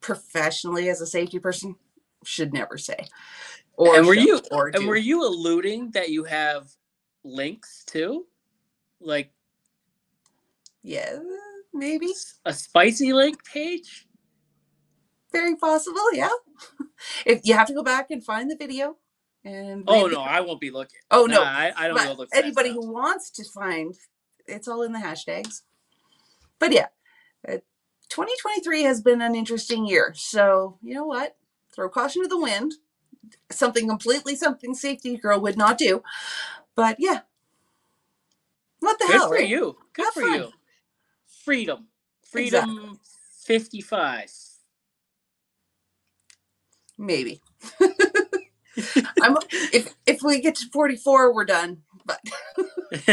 professionally as a safety person should never say. Or And were show you- or And do. were you alluding that you have links too? Like yeah, maybe. a spicy link page? Very possible, yeah. <laughs> If you have to go back and find the video and Oh no, I won't be looking. Oh no. Nah, I, I don't but look anybody who wants to find it's all in the hashtags but yeah uh, 2023 has been an interesting year so you know what throw caution to the wind something completely something safety girl would not do but yeah what the Good hell Good for right? you. Good Have for fun. you. Freedom. Freedom 55. maybe <laughs> i'm if if we get to 44 we're done but <laughs>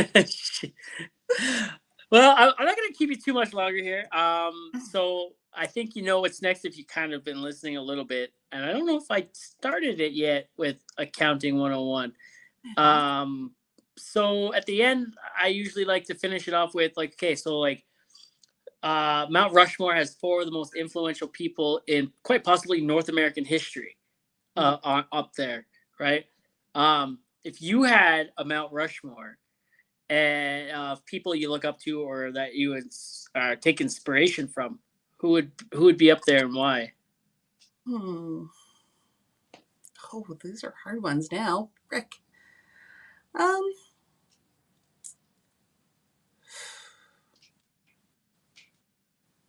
well, I, I'm not going to keep you too much longer here. Um, so I think you know what's next if you kind of been listening a little bit. And I don't know if I started it yet with Accounting 101. Um, so at the end, I usually like to finish it off with like, okay, so like uh, Mount Rushmore has four of the most influential people in quite possibly North American history uh, on, up there, right? Um, if you had a Mount Rushmore and uh, people you look up to or that you would uh, take inspiration from, who would who would be up there and why? Hmm. Oh, these are hard ones now. Rick. Um.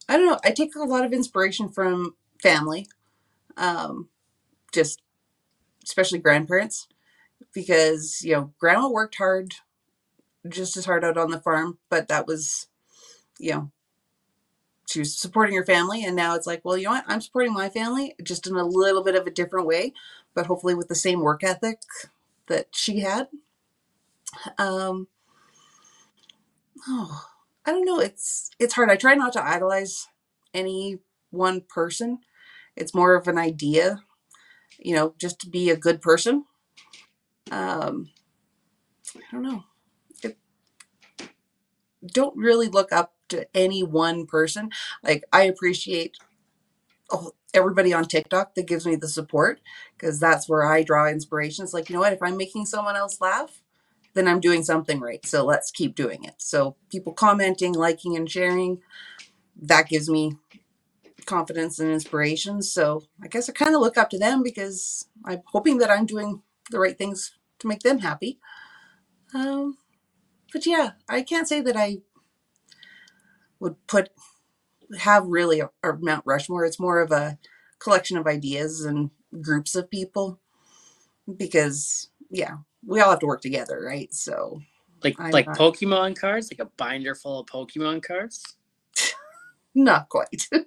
I don't know. I take a lot of inspiration from family, um, just especially grandparents, because you know grandma worked hard, just as hard out on the farm, but that was, you know, she was supporting her family and now it's like well you know what i'm supporting my family just in a little bit of a different way but hopefully with the same work ethic that she had um oh i don't know it's it's hard i try not to idolize any one person it's more of an idea you know just to be a good person um i don't know it, don't really look up to any one person like I appreciate oh, everybody on TikTok that gives me the support because that's where I draw inspiration. It's like, you know what, if I'm making someone else laugh, then I'm doing something right. So let's keep doing it. So people commenting, liking, and sharing, that gives me confidence and inspiration. So I guess I kind of look up to them because I'm hoping that I'm doing the right things to make them happy. Um, but yeah, I can't say that I would put have really a, a Mount Rushmore. It's more of a collection of ideas and groups of people because yeah, we all have to work together, right? So Like I'm like not- Pokemon cards, like a binder full of Pokemon cards. <laughs> not quite. <laughs>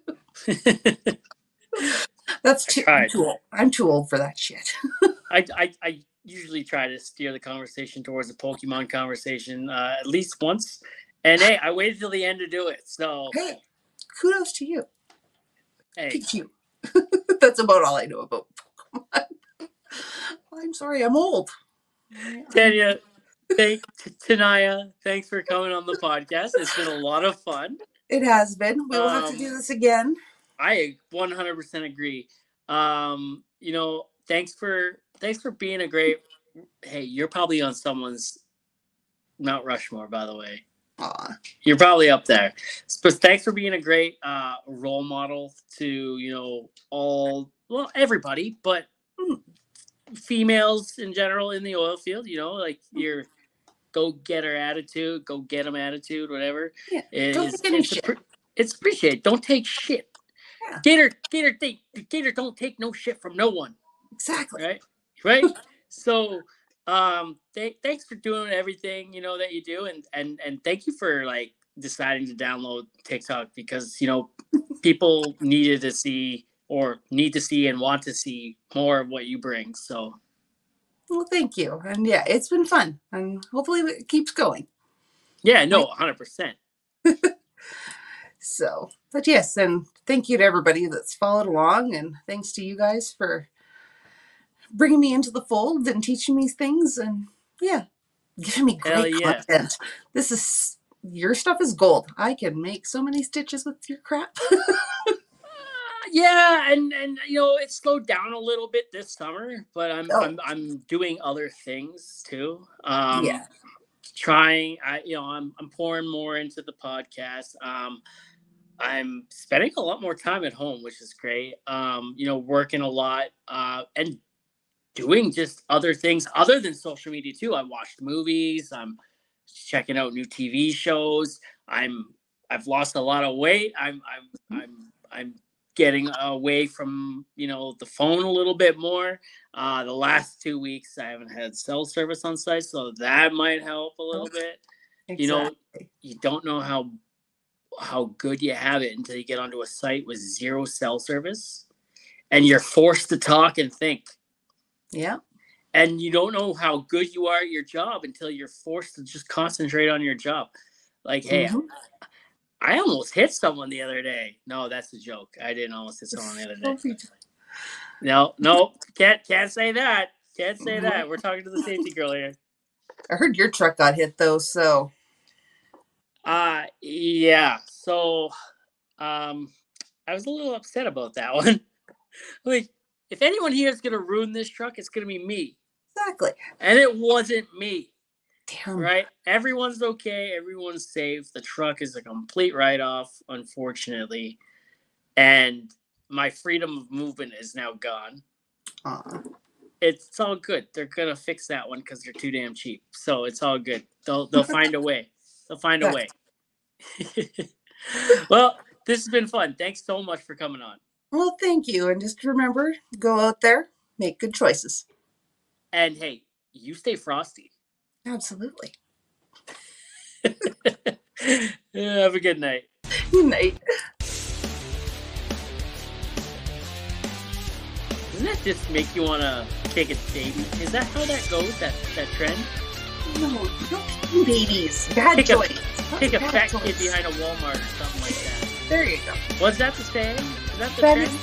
That's too, I'm too old. I'm too old for that shit. <laughs> I, I I usually try to steer the conversation towards a Pokemon conversation uh, at least once. And hey, I waited till the end to do it. So Hey, kudos to you. hey, Pikachu. That's about all I know about Pokemon. I'm sorry, I'm old. Tanya, thank Tanaya, thanks for coming on the podcast. It's been a lot of fun. It has been. We will have to Um, do this again. I 100% agree. Um, you know, thanks for thanks for being a great. Hey, you're probably on someone's Mount Rushmore, by the way. Aw. You're probably up there. But thanks for being a great uh, role model to you know all well everybody, but. Females in general in the oil field. You know, like your go getter attitude, go get them attitude, whatever. Yeah, is- don't take any it's, shit. appre- it's appreciated. Don't take shit. Yeah. Gator, Gator, think, Gator, don't take no shit from no one Exactly. right right <laughs> so um th- thanks for doing everything you know that you do and and and thank you for like deciding to download tiktok because you know people needed to see or need to see and want to see more of what you bring so Well, thank you. And yeah, it's been fun. And hopefully it keeps going. yeah no 100% <laughs> So, but yes, and thank you to everybody that's followed along, and thanks to you guys for bringing me into the fold and teaching me things, and yeah, giving me great yeah. content. This is your stuff is gold. I can make so many stitches with your crap. <laughs> yeah, and and you know it slowed down a little bit this summer, but I'm Oh. I'm I'm doing other things too. Um, Yeah. trying. I you know I'm I'm pouring more into the podcast. Um, I'm spending a lot more time at home, which is great. Um, you know, working a lot uh, and doing just other things other than social media too. I watched movies. I'm checking out new TV shows. I'm I've lost a lot of weight. I'm I'm I'm I'm getting away from you know the phone a little bit more. Uh, the last two weeks I haven't had cell service on site, so that might help a little bit. You know, you don't know how how good you have it until you get onto a site with zero cell service, and you're forced to talk and think yeah. and you don't know how good you are at your job until you're forced to just concentrate on your job. Like, hey, Mhm. I almost hit someone the other day. No, that's a joke. I didn't almost hit someone the other day. No, no, can't can't say that. Can't say that. We're talking to the safety girl here. I heard your truck got hit though, so Uh yeah. So um I was a little upset about that <laughs> one. like, if anyone here is gonna ruin this truck, it's gonna be me. exactly. And it wasn't me. Damn. right? Everyone's okay. Everyone's safe. The truck is a complete write off, unfortunately. And my freedom of movement is now gone. It's, it's all good. They're going to fix that one because they're too damn cheap. So it's all good. They'll, they'll find a way. They'll find a way. <laughs> well, this has been fun. Thanks so much for coming on. Well, thank you, and just remember, go out there, make good choices. And hey, you stay frosty. Absolutely. <laughs> Yeah, Have a good night. Good night. Doesn't that just make you want to kick a baby? Is that how that goes? That that trend? No, don't kill babies. Bad Take a- choice. Take a Bad fat choice. kid behind a Walmart or something like that. There you go. Was that the saying? Is that the That trend? is,